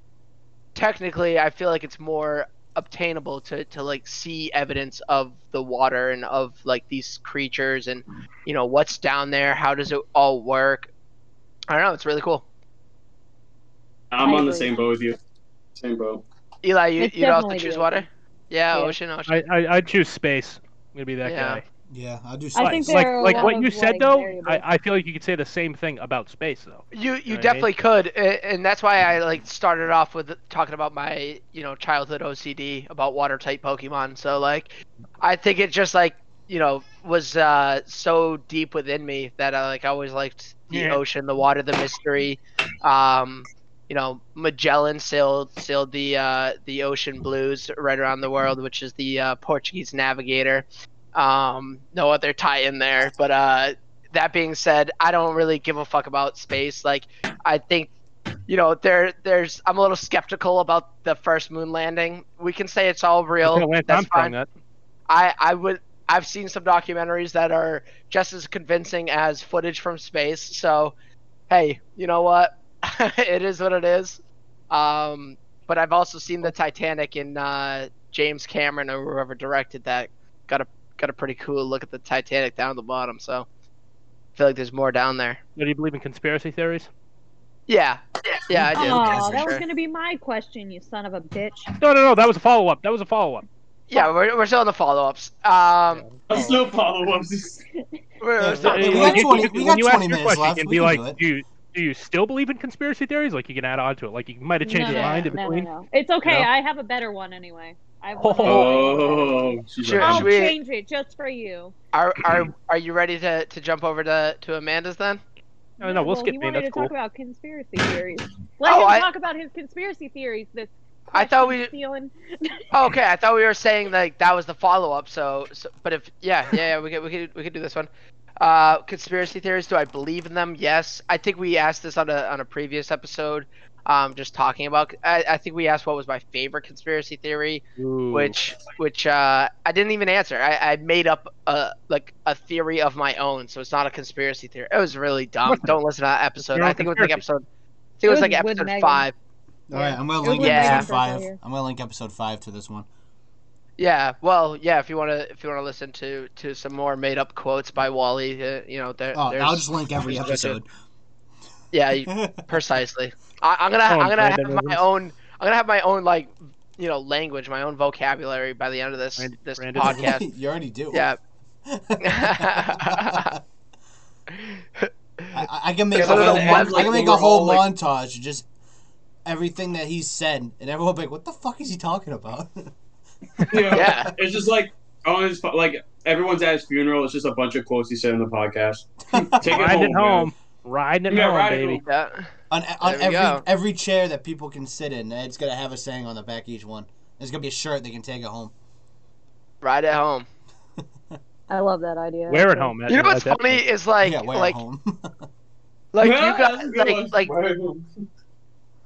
technically i feel like it's more obtainable to to like see evidence of the water and of like these creatures and you know what's down there how does it all work. I don't know it's really cool. I'm on the same boat with you. Same boat. eli you, It's you'd also definitely choose water? ocean. Yeah, Yeah. ocean ocean I, I I'd choose space. I'm gonna be that Yeah. guy. Yeah, I'll do I think Like there are a like what you said though, variables. I, I feel like you could say the same thing about space though. You you know what I mean? definitely could, and that's why I like started off with talking about my you know childhood OCD about water type Pokemon. So like, I think it just like you know was uh, so deep within me that I like I always liked the Yeah. ocean, the water, the mystery, Um, you know, Magellan sailed sailed the uh, the ocean blues right around the world, which is the uh, Portuguese navigator. Um, no other tie in there, but uh, that being said, I don't really give a fuck about space. Like, I think, you know, there there's I'm a little skeptical about the first moon landing. We can say it's all real. That's fine. that. I I would I've seen some documentaries that are just as convincing as footage from space. So, hey, you know what? it is what it is. Um, but I've also seen the Titanic in uh, James Cameron or whoever directed that got a got a pretty cool look at the Titanic down at the bottom. So I feel like there's more down there. Do you believe in conspiracy theories? Yeah, yeah, I do. Oh, for that was gonna be my question, you son of a bitch. No, no, no. That was a follow up. That was a follow up. Yeah, we're, we're still on the follow ups. Um, There's no follow-ups. we're, Yeah, we're still- we You- got 20 we when got you ask 20 your minutes question, left, You can we be can like, do it. Do you, still believe in conspiracy theories? Like you can add on to it. Like you might have changed no, your mind in no, no, between. no. It's okay. No? I have a better one anyway. I have Oh. one Oh, oh she's Sure, like, I'll we- change it just for you. are are hmm. are you ready to, to jump over to, to Amanda's then? No, no, we'll well, skip he me. wanted That's to talk about conspiracy theories. Let Oh, him I- talk about his conspiracy theories. This I thought we- stealing. Oh, okay, I thought we were saying like that was the follow up. So, so, but if yeah, yeah, yeah, we could we could we could do this one. Uh, conspiracy theories. Do I believe in them? Yes. I think we asked this on a on a previous episode. Um, just talking about. I, I think we asked what was my favorite conspiracy theory, Ooh. which which uh, I didn't even answer. I, I made up a like a theory of my own, so it's not a conspiracy theory. It was really dumb. Don't listen to that episode. I think it was like episode. I think it was It like was with episode five. All right, I'm gonna link was episode five. I'm gonna link episode five to this one. Yeah, well, yeah. If you want to, if you want to listen to to some more made up quotes by Wally, uh, you know, there, Oh, there's, I'll just link every episode. Yeah, you- precisely. I, I'm gonna, Oh, I'm gonna have Brandon my Williams. own, I'm gonna have my own like, you know, language, my own vocabulary by the end of this Brand- this Brandon podcast. you already do. Yeah. I, I can make Because a whole than mon- that, I can make a whole all, like- montage of just everything that he said, and everyone will be like, "What the fuck is he talking about?" you know, Yeah. It's just like oh, on his like everyone's at his funeral. It's just a bunch of quotes he said in the podcast. Take it riding home, it home, riding it Yeah, home, riding baby. home. yeah. on on every go. every chair that people can sit in, it's gonna have a saying on the back of each one. There's gonna be a shirt they can take it home. Ride at home. I love that idea. Wear it actually. home. You know what's That's- funny is like, yeah, wear like, home. like you Yeah, got that's a good one. like like home.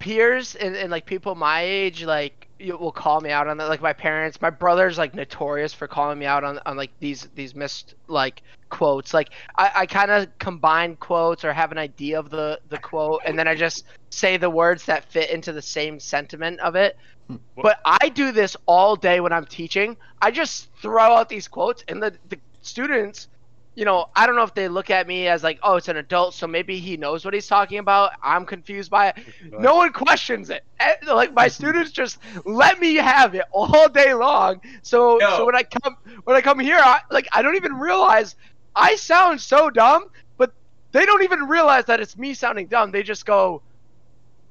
Peers and, and like people my age like you will call me out on that. Like my parents my brother's like notorious for calling me out on, on like these these missed like quotes. Like i, I kind of combine quotes or have an idea of the the quote and then i just say the words that fit into the same sentiment of it. Hmm. but i do this all day when i'm teaching. I just throw out these quotes and the, the students you know, I don't know if they look at me as like, oh, it's an adult, so maybe he knows what he's talking about. I'm confused by it. No one questions it. Eh, Like my students just let me have it all day long. So, Yo. so when I come when I come here, I, like I don't even realize I sound so dumb, but they don't even realize that it's me sounding dumb. They just go,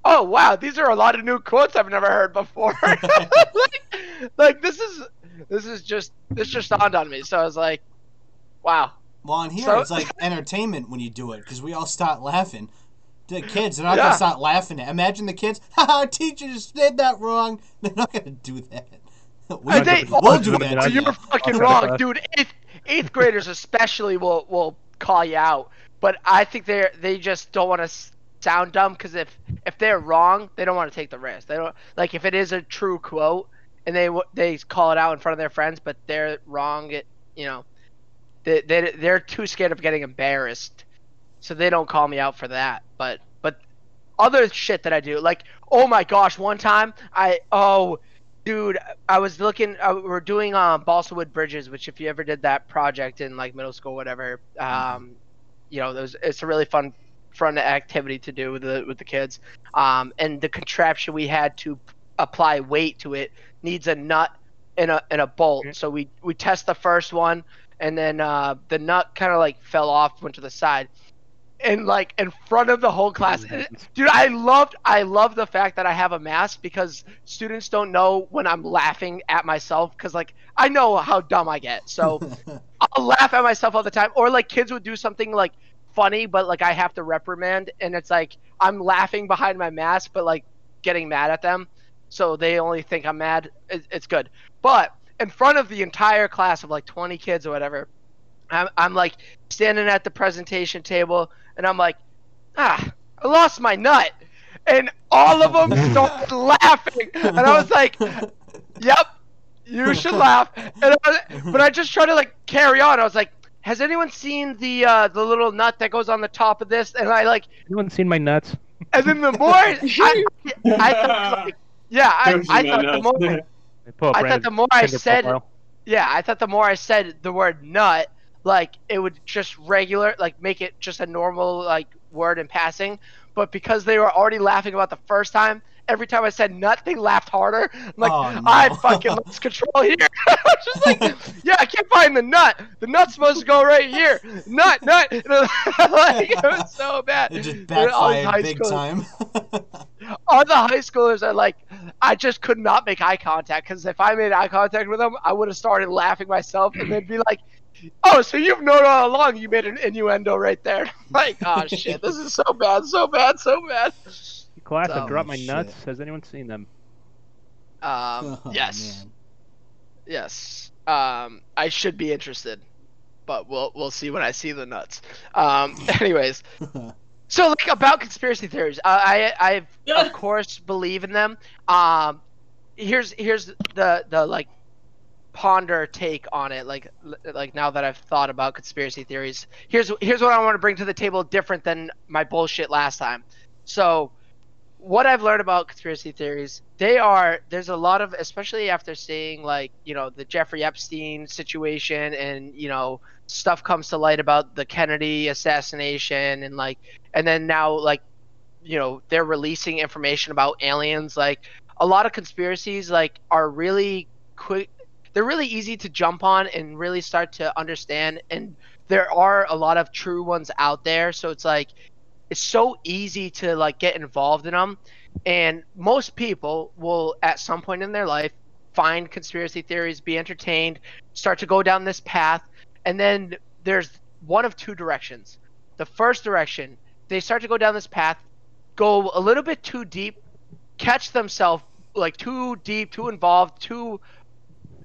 "Oh wow, these are a lot of new quotes I've never heard before." like, like this is this is just this just dawned on me. So I was like, "Wow." Well, on here So- it's like entertainment when you do it because we all start laughing. The kids, they're not Yeah. gonna start laughing. At. Imagine the kids. Haha, teacher just did that wrong. They're not gonna do that. We, And they- we'll do that. to You're fucking wrong, dude. Eighth, eighth graders especially will will call you out, but I think they they just don't want to sound dumb because if if they're wrong, they don't want to take the risk. They don't like if it is a true quote and they they call it out in front of their friends, but they're wrong. It you know they they they're too scared of getting embarrassed, so they don't call me out for that. But but other shit that I do, like oh my gosh, one time I oh dude i was looking uh, we're doing um balsa wood bridges which if you ever did that project in like middle school whatever um you know it's a really fun fun activity to do with the with the kids um and the contraption we had to apply weight to it needs a nut and a and a bolt Okay. so we we test the first one and then uh the nut kind of like fell off went to the side. And like in front of the whole class dude i loved i love the fact that i have a mask because students don't know when i'm laughing at myself because like i know how dumb i get. So i'll laugh at myself all the time. Or like kids would do something like funny, but like I have to reprimand, and it's like I'm laughing behind my mask, but like getting mad at them, so they only think I'm mad. It's good, but in front of the entire class of like 20 kids or whatever, I'm, I'm like standing at the presentation table, and I'm like, ah, I lost my nut, and all of them started laughing, and I was like, yep, you should laugh, and I, but I just tried to like carry on. I was like has anyone seen the uh, the little nut that goes on the top of this? And I like, Anyone seen my nuts? and then the more I, I thought, like, yeah, I, I thought the more, They pull up I thought the more I said, profile. yeah, I thought the more I said the word nut, like it would just regular, like make it just a normal like word in passing. But because they were already laughing about the first time, every time I said nut, they laughed harder. I'm like, Oh, no. I fucking lost control here. I was just like, yeah, I can't find the nut. The nut's supposed to go right here. Nut, nut. like, it was so bad. It just all high backfired big schoolers- time. all the high schoolers are like, I just could not make eye contact because if I made eye contact with them, I would have started laughing myself, and they'd be like, "Oh, so you've known all along you made an innuendo right there." like, oh shit, this is so bad, so bad, so bad. Class, I dropped my shit. nuts. Has anyone seen them? Um, Oh, yes, man. yes. Um, I should be interested, but we'll we'll see when I see the nuts. Um, anyways, so like about conspiracy theories, uh, I I of course believe in them. Um, here's here's the the like ponder take on it. Like like now that I've thought about conspiracy theories, here's here's what I want to bring to the table different than my bullshit last time. So what I've learned about conspiracy theories, they are there's a lot of especially after seeing like, you know, the Jeffrey Epstein situation and, you know, stuff comes to light about the Kennedy assassination and like and then now like you know, they're releasing information about aliens. Like a lot of conspiracies like are really quick they're really easy to jump on and really start to understand. And there are a lot of true ones out there. So it's like it's so easy to like get involved in them and most people will at some point in their life find conspiracy theories be entertained start to go down this path and then there's one of two directions. The first direction they start to go down this path go a little bit too deep catch themselves like too deep too involved too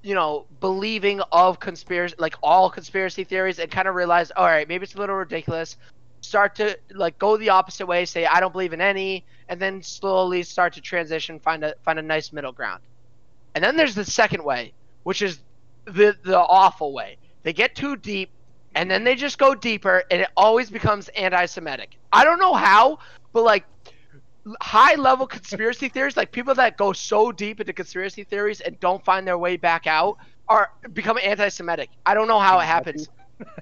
you know believing of conspiracy like all conspiracy theories and kind of realize all right maybe it's a little ridiculous start to like go the opposite way say i don't believe in any and then slowly start to transition find a find a nice middle ground. And then there's the second way which is the the awful way. They get too deep and then they just go deeper and it always becomes anti-semitic. I don't know how but like high level conspiracy theories like people that go so deep into conspiracy theories and don't find their way back out are become anti-semitic. I don't know how it happens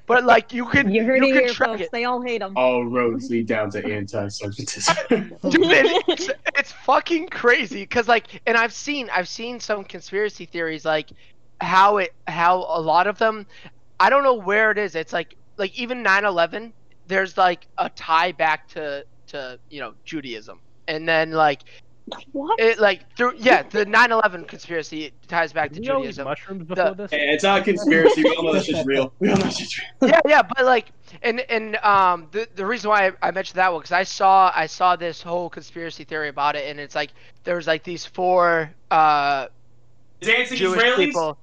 but like you can You heard you it can here, track folks. it They all hate them. All roads lead down to anti-Semitism. dude it's, it's fucking crazy because like and i've seen i've seen some conspiracy theories like how it how a lot of them i don't know where it is it's like like even 9-11 there's like a tie back to to you know judaism and then like what? it like through yeah the 9-11 conspiracy ties back to Did you all judaism mushrooms before this? Hey, it's not a conspiracy. We all know that's just real. We all know that's just real. yeah, yeah, but like, and and um, the the reason why I, I mentioned that one because I saw I saw this whole conspiracy theory about it, and it's like there was like these four uh Dancing Jewish Israelis. people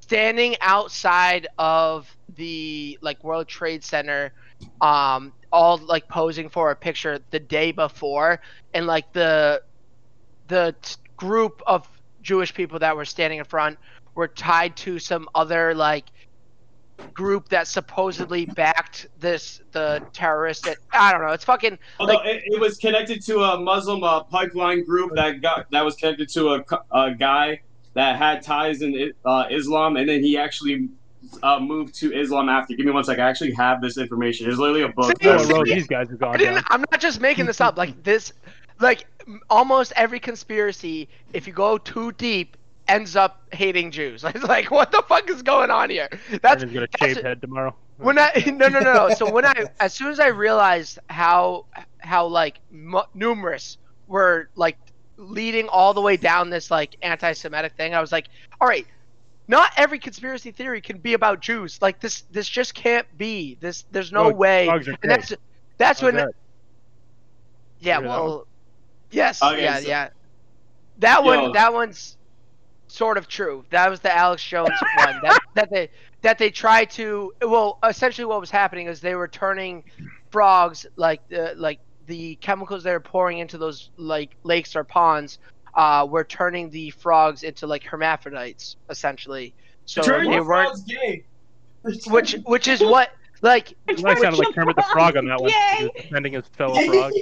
standing outside of the like World Trade Center, um, all like posing for a picture the day before, and like the the t- group of Jewish people that were standing in front were tied to some other like group that supposedly backed this the terrorist. That, I don't know. It's fucking Although like- it, it was connected to a Muslim uh, pipeline group that got that was connected to a, a guy that had ties in uh, Islam, and then he actually uh, moved to Islam after. Give me one second. I actually have this information. There's literally a book. See, Oh, see, road these guys have gone. I'm not just making this up. Like this, like almost every conspiracy, if you go too deep, ends up hating Jews. It's like, what the fuck is going on here? That's Brandon's got a that's shaved head tomorrow. when I no no no no. So when I as soon as I realized how how like mu numerous were like leading all the way down this like anti-Semitic thing, I was like, all right, not every conspiracy theory can be about Jews. Like this, this just can't be. This, there's no Oh, way. And that's that's when, yeah, well, yes, Okay, yeah, so- yeah. That Yo. one, that one's sort of true. That was the Alex Jones one that that they that they tried to. Well, essentially, what was happening is they were turning frogs like the like the chemicals they were pouring into those like lakes or ponds. Uh, were turning the frogs into like hermaphrodites, essentially. So Turning they weren't, frogs gay. which which is what like You might sound like Kermit the Frog on that one. Yay! Defending his fellow frog.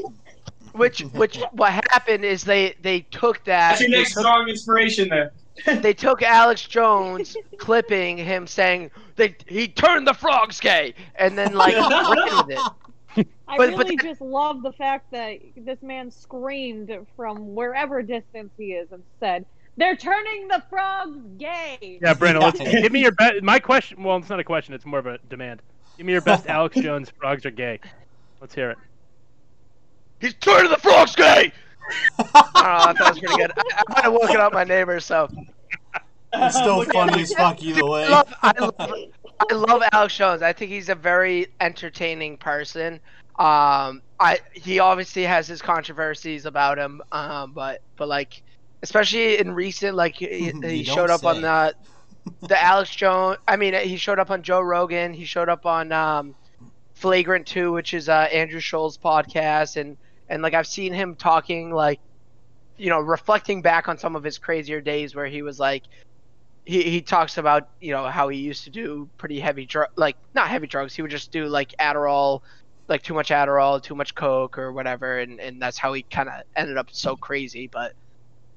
Which which what happened is they they took that That's your they next took, strong inspiration there. they took Alex Jones clipping him saying they he turned the frogs gay and then like with it. I But- but really that- just love the fact that this man screamed from wherever distance he is and said, "They're turning the frogs gay." Yeah, Brandon, let's give me your best. My question. Well, it's not a question. It's more of a demand. Give me your best Alex Jones. Frogs are gay. Let's hear it. He's turning the frogs gay. I don't know. I thought it was pretty good. I, I might have woken up my neighbors, so It's still Look at funny him. as fuck either way. I love, I love, I love Alex Jones. I think he's a very entertaining person. Um, I he obviously has his controversies about him, um, but but like especially in recent, like he, he showed up on the the Alex Jones. I mean, he showed up on Joe Rogan. He showed up on um, Flagrant Two, which is uh, Andrew Schulz's podcast, and and like I've seen him talking like, you know, reflecting back on some of his crazier days where he was like, he he talks about you know how he used to do pretty heavy drug, like not heavy drugs. He would just do like Adderall, like too much Adderall, too much coke or whatever, and and that's how he kind of ended up so crazy. But,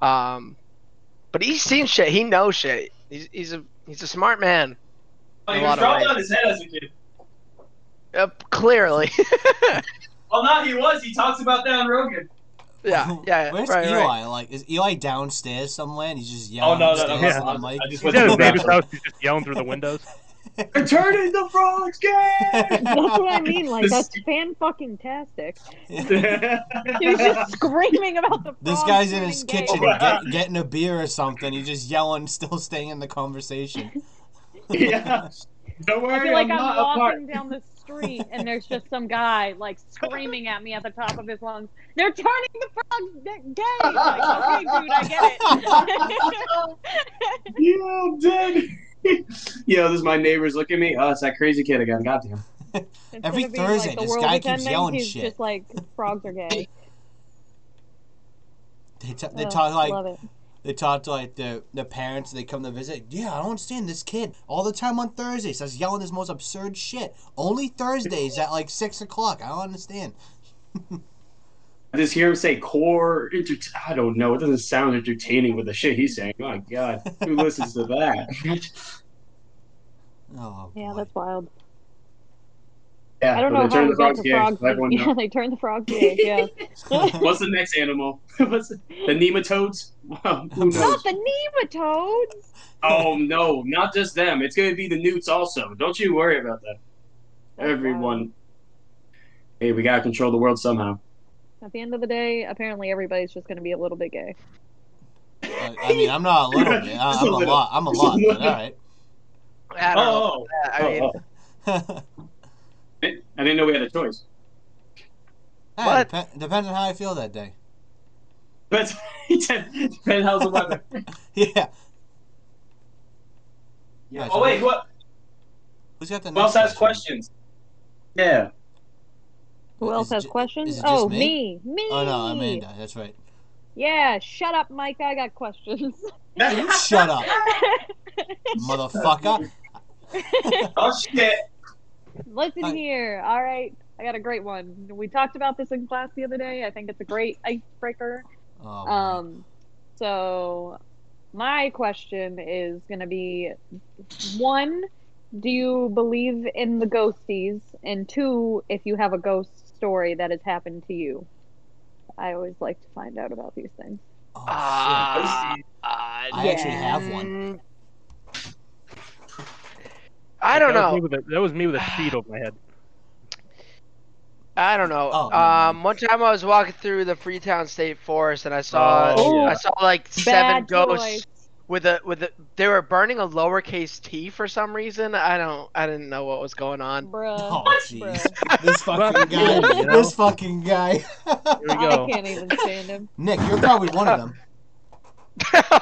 um, but he's seen shit. He knows shit. He's he's a he's a smart man. Oh, he was dropped on his head as a kid. Uh, clearly, Well, not he was. He talks about that on Rogan. yeah, yeah, Where's right, Eli? right. Like, is Eli downstairs somewhere? And he's just Oh yelling no, no, no, upstairs Yeah. no. on the mic. I just He's went at to his the neighbor's house. He's just yelling through the windows. They're turning the frogs gay. That's what I mean. Like that's fan fucking tastic. He was just screaming about the. Frogs. This guy's in his gay. kitchen Oh, get, getting a beer or something. He's just yelling, still staying in the conversation. yeah. Don't I worry, feel like I'm I'm, not a part. down the street and there's just some guy like screaming at me at the top of his lungs. They're turning the frogs gay. Like, okay, dude, I get it. Yeah, I'm. Yo, this is my neighbors. Look at me. Oh, it's that crazy kid again. Goddamn. Instead Every being Thursday, like, the this world guy keeps ending, yelling he's shit. just like frogs are gay. They, t- they Ugh, talk like love it. They talk to like the the parents. They come to visit. Yeah, I don't understand this kid all the time on Thursdays. Starts yelling this most absurd shit. Only Thursdays at like six o'clock. I don't understand. I just hear him say core. Enter- I don't know. It doesn't sound entertaining with the shit he's saying. My God, who listens to that? Oh, Yeah, boy. that's wild. Yeah, I don't but know they how turn we the got frogs gay. frogs. let Yeah, they turned the frogs gay. Yeah. What's the next animal? What's the, the nematodes? Wow, who knows? Not the nematodes. Oh no, not just them. It's gonna be the newts also. Don't you worry about that. Oh, That's Everyone. wild. Hey, we gotta control the world somehow. At the end of the day, apparently everybody's just going to be a little bit gay. I, I mean, I'm not a little bit. I, I'm a a lot. I'm a lot. But all right. I don't know. Oh, I oh, mean, Oh, oh. I didn't know we had a choice. Hey, What? depe- depends on how I feel that day. But he depends how's the weather. Yeah. Yeah, oh wait, what? Who's got the Who else has question? questions? Yeah. Who else it has ju- questions? is it just oh, me? me. Me. Oh no, Amanda. That's right. Yeah, shut up, Mike. I got questions. You shut up, motherfucker. oh shit! Listen Hi. here. All right. I got a great one. We talked about this in class the other day. I think it's a great icebreaker. Oh. Um, so my question is going to be one, do you believe in the ghosties? And two, if you have a ghost story that has happened to you. I always like to find out about these things. oh, Ah, uh, I actually have one. I don't That was know. with a- that was me with a sheet over my head. I don't know. Oh, um, one time I was walking through the Freetown State Forest and I saw Oh, I saw like seven Bad ghosts choice. with a with a they were burning a lowercase t for some reason. I don't I didn't know what was going on. Bruh. Oh jeez, this fucking guy. you know? This fucking guy. Here we I go. can't even stand him. Nick, you're probably one of them.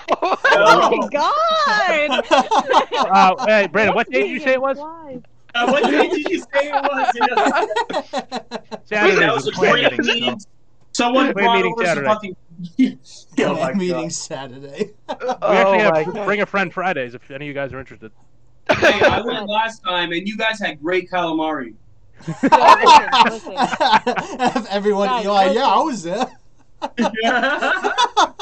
Oh my god! Uh, hey, Brandon, what day did you say it was? Why? Uh, what day did you say it was? Saturday that was was a a plan great meeting. meeting. Someone Play brought meeting over Saturday. fucking. oh my meeting God. Saturday. We oh actually my have God. bring a friend Fridays if any of you guys are interested. Hey, I went last time, and you guys had great calamari. Yo, listen, listen. Everyone, Guys, you're yeah, I was there.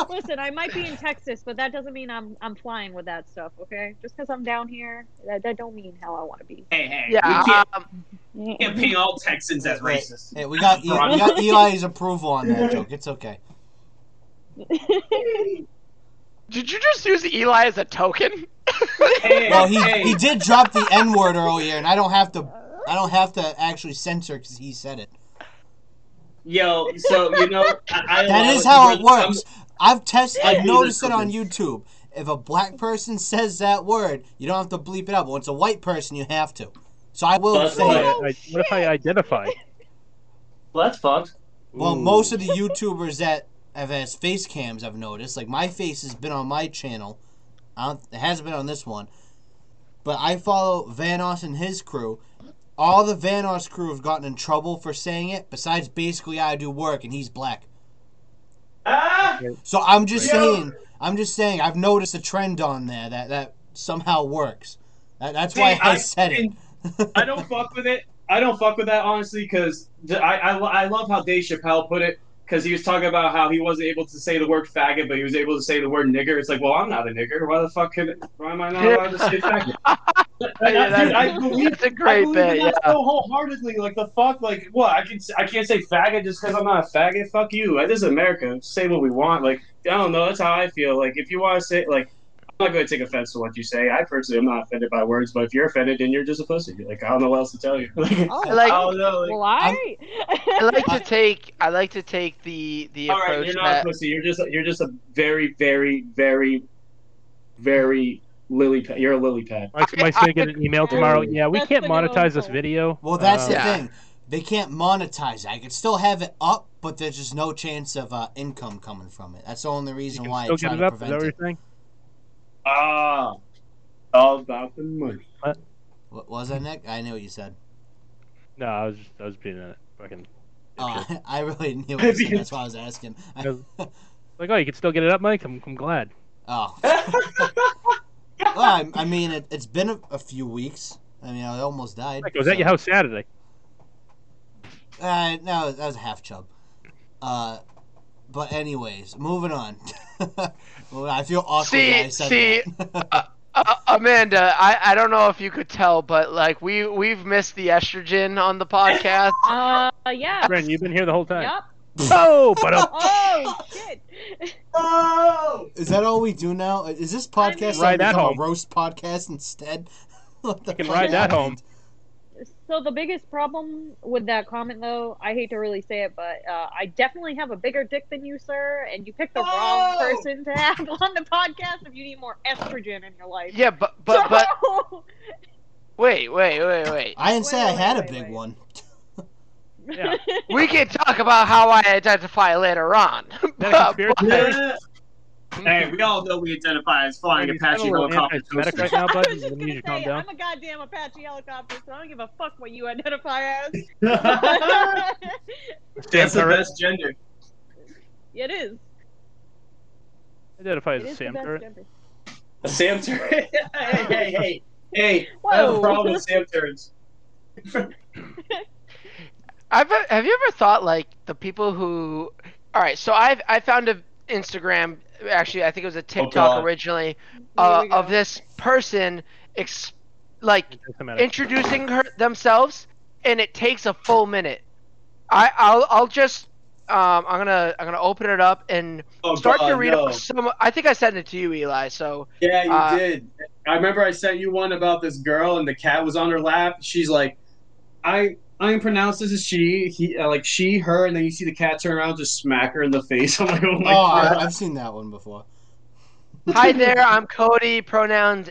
Listen, I might be in Texas, but that doesn't mean I'm I'm flying with that stuff. Okay, just because I'm down here, that, that don't mean how I want to be. hey, hey, Yeah, we can't, um, we can't paint all Texans as racist. Hey, we got, E- we got Eli's approval on that joke. It's okay. did you just use Eli as a token? Hey, Well, he hey, he did drop the N word earlier, and I don't have to I don't have to actually censor because he said it. Yo, so you know, I, I That allow is it how it works. I've tested. Yeah, I've noticed it on. YouTube. If a black person says that word, you don't have to bleep it out. But when it's a white person, you have to. So I will But- say What. Oh, if I, what if I identify? Well, that's fucked. Well, Ooh. most of the YouTubers that have as face cams, I've noticed. Like my face has been on my channel. I don't, it hasn't been on this one. But I follow Vanoss and his crew. All the Vanoss crew have gotten in trouble for saying it. Besides, BasicallyIDoWrk and he's black. Ah! So I'm just Yo. saying. I'm just saying. I've noticed a trend on there that that somehow works. That, that's why I, I said it. I don't fuck with it. I don't fuck with that honestly because I, I I love how Dave Chappelle put it because he was talking about how he wasn't able to say the word faggot, but he was able to say the word nigger. It's like, well, I'm not a nigger. Why the fuck could why am I not allowed to say faggot? Yeah, Dude, I believe that's a great I believe bit. Yeah. that so wholeheartedly. Like the fuck, like what? I can I can't say faggot just because I'm not a faggot. Fuck you. This is America. Say what we want. Like I don't know. That's how I feel. Like if you want to say like. I'm not going to take offense to what you say. I personally am not offended by words, but if you're offended, then you're just a pussy. Like I don't know what else to tell you. Like, Oh, Like- I don't know. Like, well, I. I like to take I like to take the the all right, approach you're not that a pussy. You're just you're just a very very very very lily pad. You're a lily pad. Mike's, Mike's gonna get an email tomorrow. Yeah, we That's can't monetize this video. Well, that's Uh, the Yeah. thing. They can't monetize it. I could still have it up, but there's just no chance of uh, income coming from it. That's the only You reason can why I still try get it to up. Is that prevent what it. You're? Ah, all about the money. What was that, Nick? I knew what you said. No, I was just, I was being a fucking. Oh, dipshit. I really knew what you said. That's why I was asking. I- Because- Like, oh, you can still get it up, Mike. I'm, I'm glad. oh. well, I, I mean, it, it's been a, a few weeks. I mean, I almost died. Mike, I was at so- your house Saturday. Uh, no, that was a half chub. Uh, but anyways, moving on. Well, I feel awkward See- that I said see, that. Uh, Amanda, I, I don't know if you could tell, but like we we've missed the estrogen on the podcast. Uh, yeah. Brandon, you've been here the whole time. Yep. Oh, but uh, Oh shit. Oh, Is that all we do now? Is this podcast Ride starting to that home. a roast podcast instead? what the You can fuck ride that happened? So the biggest problem with that comment, though, I hate to really say it, but uh, I definitely have a bigger dick than you, sir, and you picked the wrong Oh! person to have on the podcast if you need more estrogen in your life. Yeah, but but but wait wait wait wait. I didn't say Wait, I had wait, a big wait. one. Yeah. We can talk about how I identify later on. that a conspiracy theory? yeah. Hey, we all know we identify as flying Brandon, Apache sound helicopters. right now, I bud. was just You need gonna to calm say, down. I'm a goddamn Apache helicopter, so I don't give a fuck what you identify as. That's the turret. best gender. it is. Identify as It a is the Sam best turret. gender. A Sam turret. hey, hey, hey, hey! I have a problem with Sam turrets. I've have you ever thought like the people who all right so I've I found a Instagram actually I think it was a TikTok God. originally uh, of this person ex- like introducing her themselves and it takes a full minute. I I'll I'll just um I'm gonna I'm gonna open it up and Oh, start to read no. off some I think I sent it to you Eli so Yeah, you Uh, did. I remember I sent you one about this girl and the cat was on her lap. She's like, I I am pronounced as a she. He uh, like she, her, and then you see the cat turn around, just smack her in the face. I'm like, oh Oh, my I, god. I've seen that one before. Hi there, I'm Cody. Pronouns.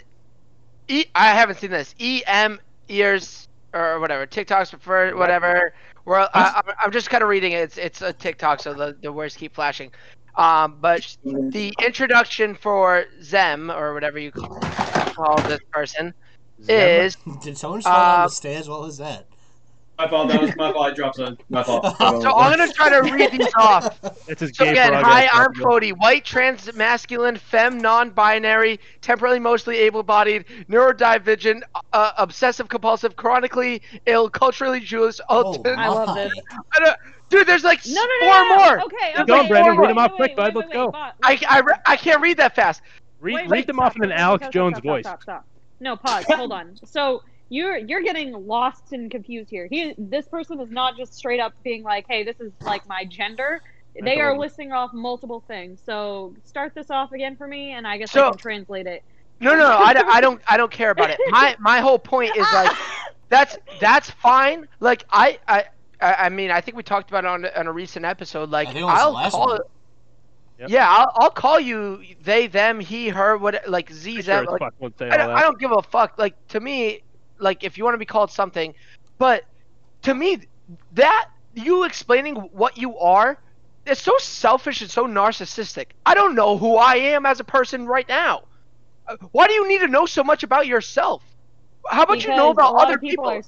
E. I haven't seen this. E M ears or whatever. TikToks prefer whatever. Well, I, I'm- I'm just kind of reading it. It's it's a TikTok, so the the words keep flashing. Um, but the introduction for Zem or whatever you call this person is Did someone fall down Uh, the stairs? What was that? My fault. That was my fault. I dropped on my fault. so I'm gonna try to read these off. It's his So gay again, hi, I'm fucking- Cody, white, trans, masculine, femme, non-binary, temporarily mostly able-bodied, neurodivergent, uh, obsessive compulsive, chronically ill, culturally Jewish. Oh, Oh, I love my. this. I don't- dude, there's like No, no, no, four no, no. more. Okay, Keep okay. going, Brandon. wait, Read them off quick, wait, bud. Let's go. I, I, I can't read that fast. Read, Wait, read wait, them stop, off in an stop, Alex stop, Jones stop, voice. Stop, stop, stop. No, pause. Hold on. So you're you're getting lost and confused here. He, this person is not just straight up being like, "Hey, this is like my gender." They are listing off multiple things. So start this off again for me, and I guess So- I can translate it. No, no, no, I, don't- I don't, I don't care about it. My, my whole point is like, that's, that's fine. Like, I, I, I I mean, I think we talked about it on, on a recent episode. Like, I think it was I'll last call one. it. Yep. Yeah, I'll, I'll call you they, them, he, her, what, like Z, Sure them. Like, fuck won't say I don't, I don't give a fuck. Like to me, like if you want to be called something, but to me, that you explaining what you are, it's so selfish and so narcissistic. I don't know who I am as a person right now. Why do you need to know so much about yourself? How about you know about other people? people? Are,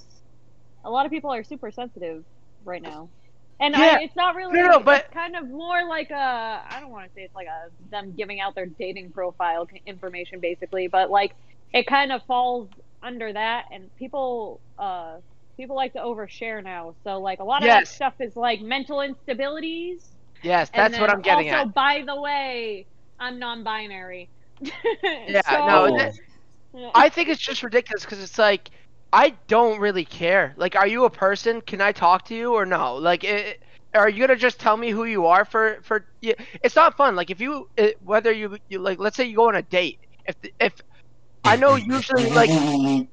a lot of people are super sensitive right now, and Yeah. I, it's not really. No, no, but- it's kind of more like a. I don't want to say it's like a them giving out their dating profile information, basically, but like it kind of falls under that, and people. uh People like to overshare now, so like a lot of Yes. that stuff is like mental instabilities. Yes, and that's what I'm getting also, at. by the way, I'm non-binary. Yeah, So- no, that- I think it's just ridiculous because it's like I don't really care. Like, are you a person? Can I talk to you or no? Like, it, are you gonna just tell me who you are for for? Yeah, it's not fun. Like, if you it, whether you, you like, let's say you go on a date. If if I know usually like Me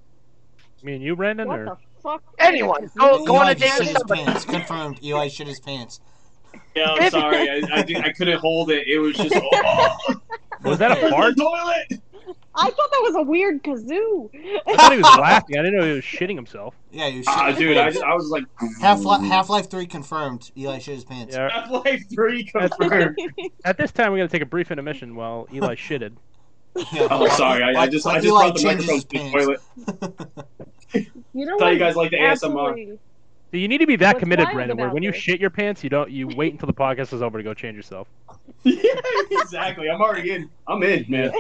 and you, Brandon, what or the fuck? anyone go go on Eli a date shit with his somebody. pants. Confirmed. Eli shit his pants. Yeah, I'm sorry. I, I, did- I couldn't hold it. It was just. Oh, was that a fart? toilet. I thought that was a weird kazoo. I thought he was laughing. I didn't know he was shitting himself. Yeah, you shit. Ah, his dude, I, just, I was like. Half Half Life Three confirmed. Eli shit his pants. Yeah. Half Life Three confirmed. At this time, we're gonna take a brief intermission while Eli shitted. Yeah. Oh, sorry. I, I just I just Eli brought the microphone to the toilet. You know Thought what? you guys like the ASMR. Absolutely- So you need to be that What's committed, wild Brandon. Where about when you shit your pants, you don't. You wait until the podcast is over to go change yourself. yeah, exactly. I'm already in. I'm in, man.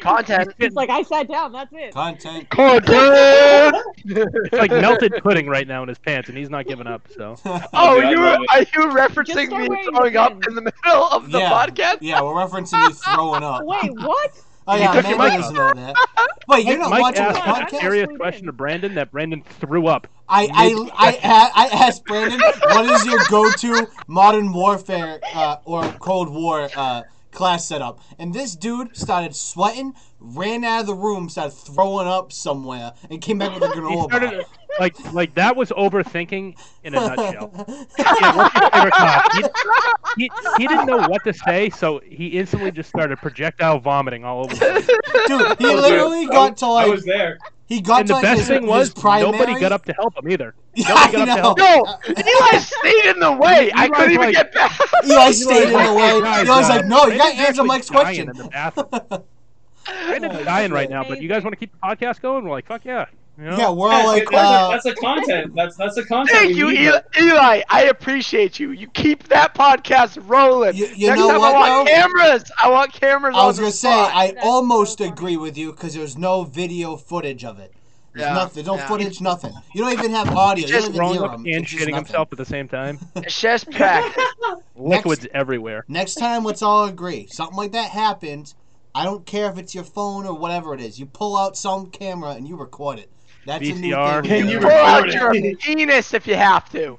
Content. It's like I sat down. That's it. Content. Content. It's like melted pudding right now in his pants, and he's not giving up. So Oh, Dude, I you love are you referencing start me throwing up in the middle of the yeah. podcast? Yeah, we're referencing you throwing up. Wait, what? Oh You yeah, took your Amanda mic doesn't that. Wait, you're not Mike watching the asked a podcast? serious question to Brandon that Brandon threw up. I I, I, I, I asked Brandon, what is your go-to Modern Warfare uh, or Cold War uh, class setup? And this dude started sweating, ran out of the room, started throwing up somewhere, and came back with a granola started bar. like like that was overthinking in a nutshell. Yeah, what's your favorite class? He, he, he didn't know what to say, so he instantly just started projectile vomiting all over. Dude, he literally I got was- to I was there. he got And to the like best his, thing was his nobody got up to help him either. Yeah, Nobody I got up to know. help. No, Eli stayed in the way. I Eli's couldn't even like- get back. Eli stayed in the way. guys, Eli's uh, like, no, you gotta answer Mike's question. In the bathroom. Brandon's dying right now, but you guys want to keep the podcast going? We're like, fuck yeah. You know? Yeah, we're all like, that's, uh, that's the content. That's that's the content. Thank you, Eli. Eli. I appreciate you. You keep that podcast rolling. You- you Next know time what, I want though? cameras. I want cameras. I was on gonna say spot. I That's almost funny. agree with you because there's no video footage of it. There's Yeah, nothing. There's no yeah. footage. Nothing. You don't even have audio. You Just don't even Throwing hear up him. and It's shitting himself at the same time. It's just practice. Liquids everywhere. Next time, let's all agree. Something like that happens. I don't care if it's your phone or whatever it is. You pull out some camera and you record it. That's a new VCR. thing. Can you do. Pull out record your penis if you have to.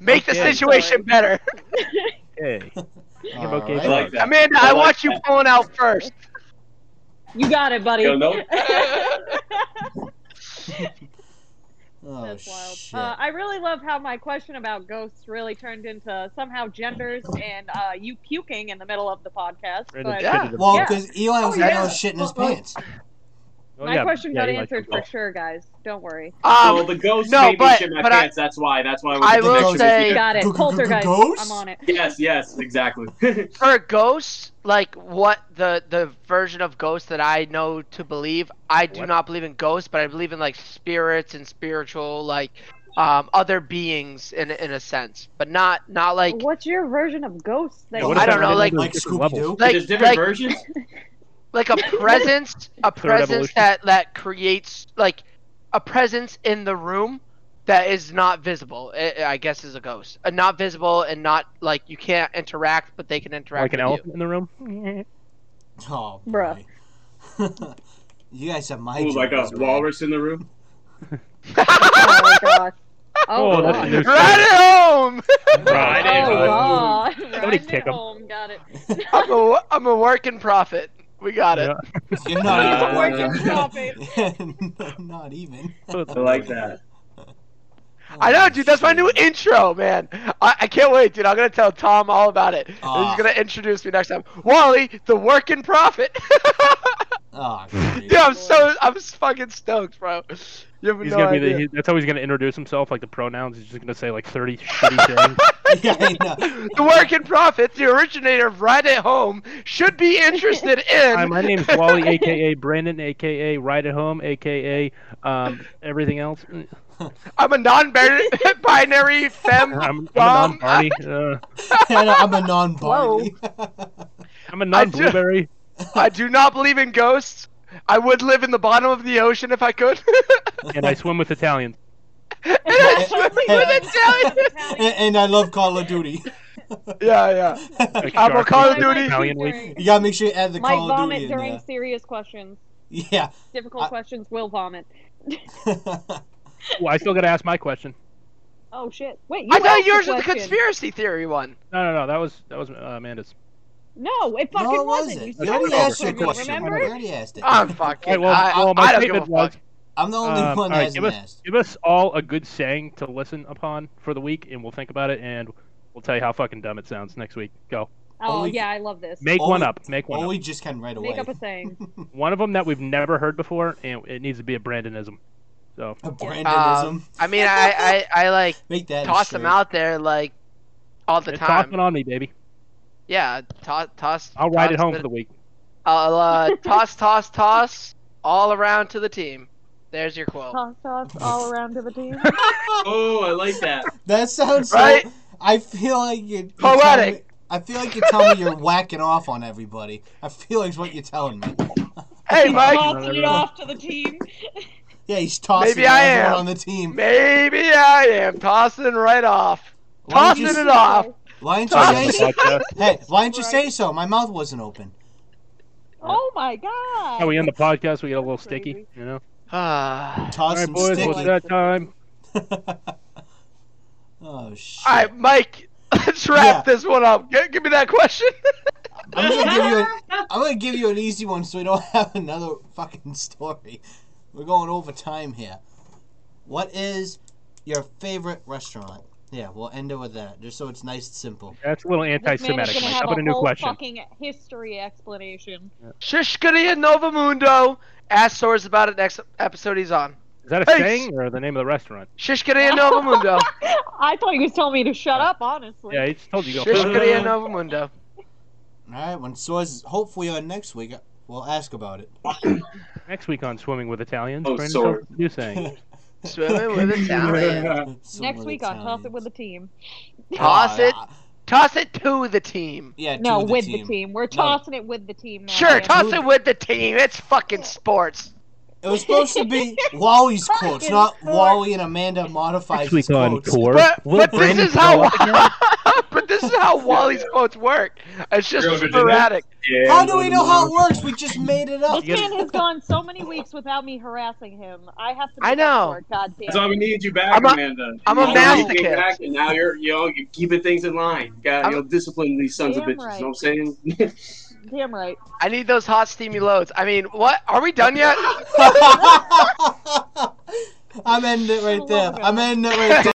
Make the Okay. situation better. Hey. All okay, I like that. Amanda, I I like want you pulling out first. You got it, buddy. Yo, no, Oh That's wild. shit. Uh, I really love how my question about ghosts really turned into somehow genders and uh, you puking in the middle of the podcast. But Yeah. shitted himself. well, Yeah. because Eli was Oh, in the yeah. of shitting his Well, pants. Oh, my yeah, question yeah, got answered for sure, guys. Don't worry. well, Um, the ghost no, made me but- shit my but I- pants. that's why. That's why. I the will connection is say- Got it. Poltergeist. ghosts? I'm on it. Yes, yes, exactly. for ghosts, like what the the version of ghosts that I know to believe, I do What? not believe in ghosts, but I believe in like spirits and spiritual like um other beings in in a sense, but not not like What's your version of ghosts? That Yeah, I don't know, everything like- goes Like different Scooby? Doo. like There's different like, versions. like a presence, a presence that that creates like a presence in the room that is not visible. I I guess is a ghost, uh, not visible and not like you can't interact, but they can interact Like an with elephant in the room. Oh, Bruh. you guys have my Ooh, like a jokers, man. walrus in the room. Oh my gosh. Oh, Oh, that's God. a new right at home. Right Oh, in. God. Somebody Riding kick it 'em. home. Got it. I'm a I'm a working prophet. We got it. Yeah. You're not Uh, even working working. not even. I like that. I know, dude. That's my new intro, man. I, I can't wait, dude. I'm gonna tell Tom all about it. Aw. He's gonna introduce me next time. Wally, the working prophet. Oh, great. Dude, I'm so I'm fucking stoked, bro. You have He's no gonna be the, he, that's how he's gonna introduce himself, like the pronouns. He's just gonna say like thirty shitty things. yeah, I know. the working prophet, the originator of Right at Home, should be interested in. Hi, my name's Wally, aka Brandon, aka Ride at Home, aka um, everything else. I'm a non-binary femme. I'm, I'm a non-party. Uh, I'm a non-Barney. I'm a non-blueberry. I do not believe in ghosts. I would live in the bottom of the ocean if I could. and I swim with Italians. and I swim with Italian. and, and I love Call of Duty. Yeah, yeah. Like I'm a Call of Duty. Italian. During- You gotta make sure you add the Might Call of vomit Duty in during there. serious questions. Yeah. Difficult I- questions will vomit. Well, I still gotta ask my question. Oh shit! Wait, you I thought yours was the conspiracy theory one. No, no, no. That was that was uh, Amanda's. No, it fucking no, it wasn't. wasn't. You You already asked your question. You Remember? already asked it. I'm fucking. All right, well, I, well, my I don't give a statement was. fuck. I'm the only Um, one all that right, give hasn't us asked. give us all a good saying to listen upon for the week, and we'll think about it, and we'll tell you how fucking dumb it sounds next week. Go, Oh Only- yeah, I love this. make Only- one up. Make one Or up. we just can right away. Make up a saying. One of them that we've never heard before, and it needs to be a Brandonism. So A Brandonism. I mean, I, I, I like Make that toss them out there like all the it's time. tossing on me, baby. Yeah, toss, toss. I'll ride it home the- for the week. I'll uh, toss, toss, toss all around to the team. There's your quote. Toss toss all around to the team. Oh, I like that. That sounds so. Right? I feel like you're. you're Poetic. telling me- I feel like you're telling me you're whacking off on everybody. I feel like it's what you're telling me. Hey, Mike. Tossing it off to the team. Yeah, he's tossing Maybe I am. on the team. Maybe I am tossing right off. Why Tossing it off. Why didn't you say so? Hey, why didn't you say so? My mouth wasn't open. Oh my god. How we end the podcast? We get a little sticky, you know. Ah. All Toss right, boys, sticky. what's that time? oh shit! all right, Mike. Let's wrap Yeah. this one up. G- give me that question. I'm gonna give you. A, I'm gonna give you an easy one, so we don't have another fucking story. We're going over time here. What is your favorite restaurant? Yeah, we'll end it with that, just so it's nice and simple. That's a little This man is anti-Semitic. gonna Mike. How about a new whole question? fucking history explanation. Shishkaria Novamundo. Ask Soares about it next episode he's on. Is that a Hey, saying or the name of the restaurant? Shishkaria Novamundo. I thought you was telling me to shut up, honestly. Yeah, he just told you to go. first. Shishkaria Novamundo. All right, when Soares hopefully on next week, we'll ask about it. Next week on Swimming with Italians, Oh, Brandon sorry. tells us a saying. Swimming with Italian. Next week on Toss It with the Team. Toss it. Toss it to the team. Yeah, to No, the with team. the team. We're tossing it with the team now. Sure, man. toss it with the team. It's fucking sports. It was supposed to be Wally's quotes, not sport. Wally and Amanda modified Next on quotes. Core. But, Will but this is how throw up again? but this is how Wally's quotes work. It's just Real Virginia? sporadic. Yeah, How do we know how it works? We just made it up. This man has gone so many weeks without me harassing him. I have to. I make up know. for it, God damn. That's why we needed you back, I'm a- Amanda. I'm a You know, you came masochist. back, and now you're, you know, you're keeping things in line. You got, you'll discipline these sons of bitches. right. You know what I'm saying? Damn right. I need those hot steamy loads. I mean, what? Are we done yet? I'm ending it right there. I'm it. ending it right there.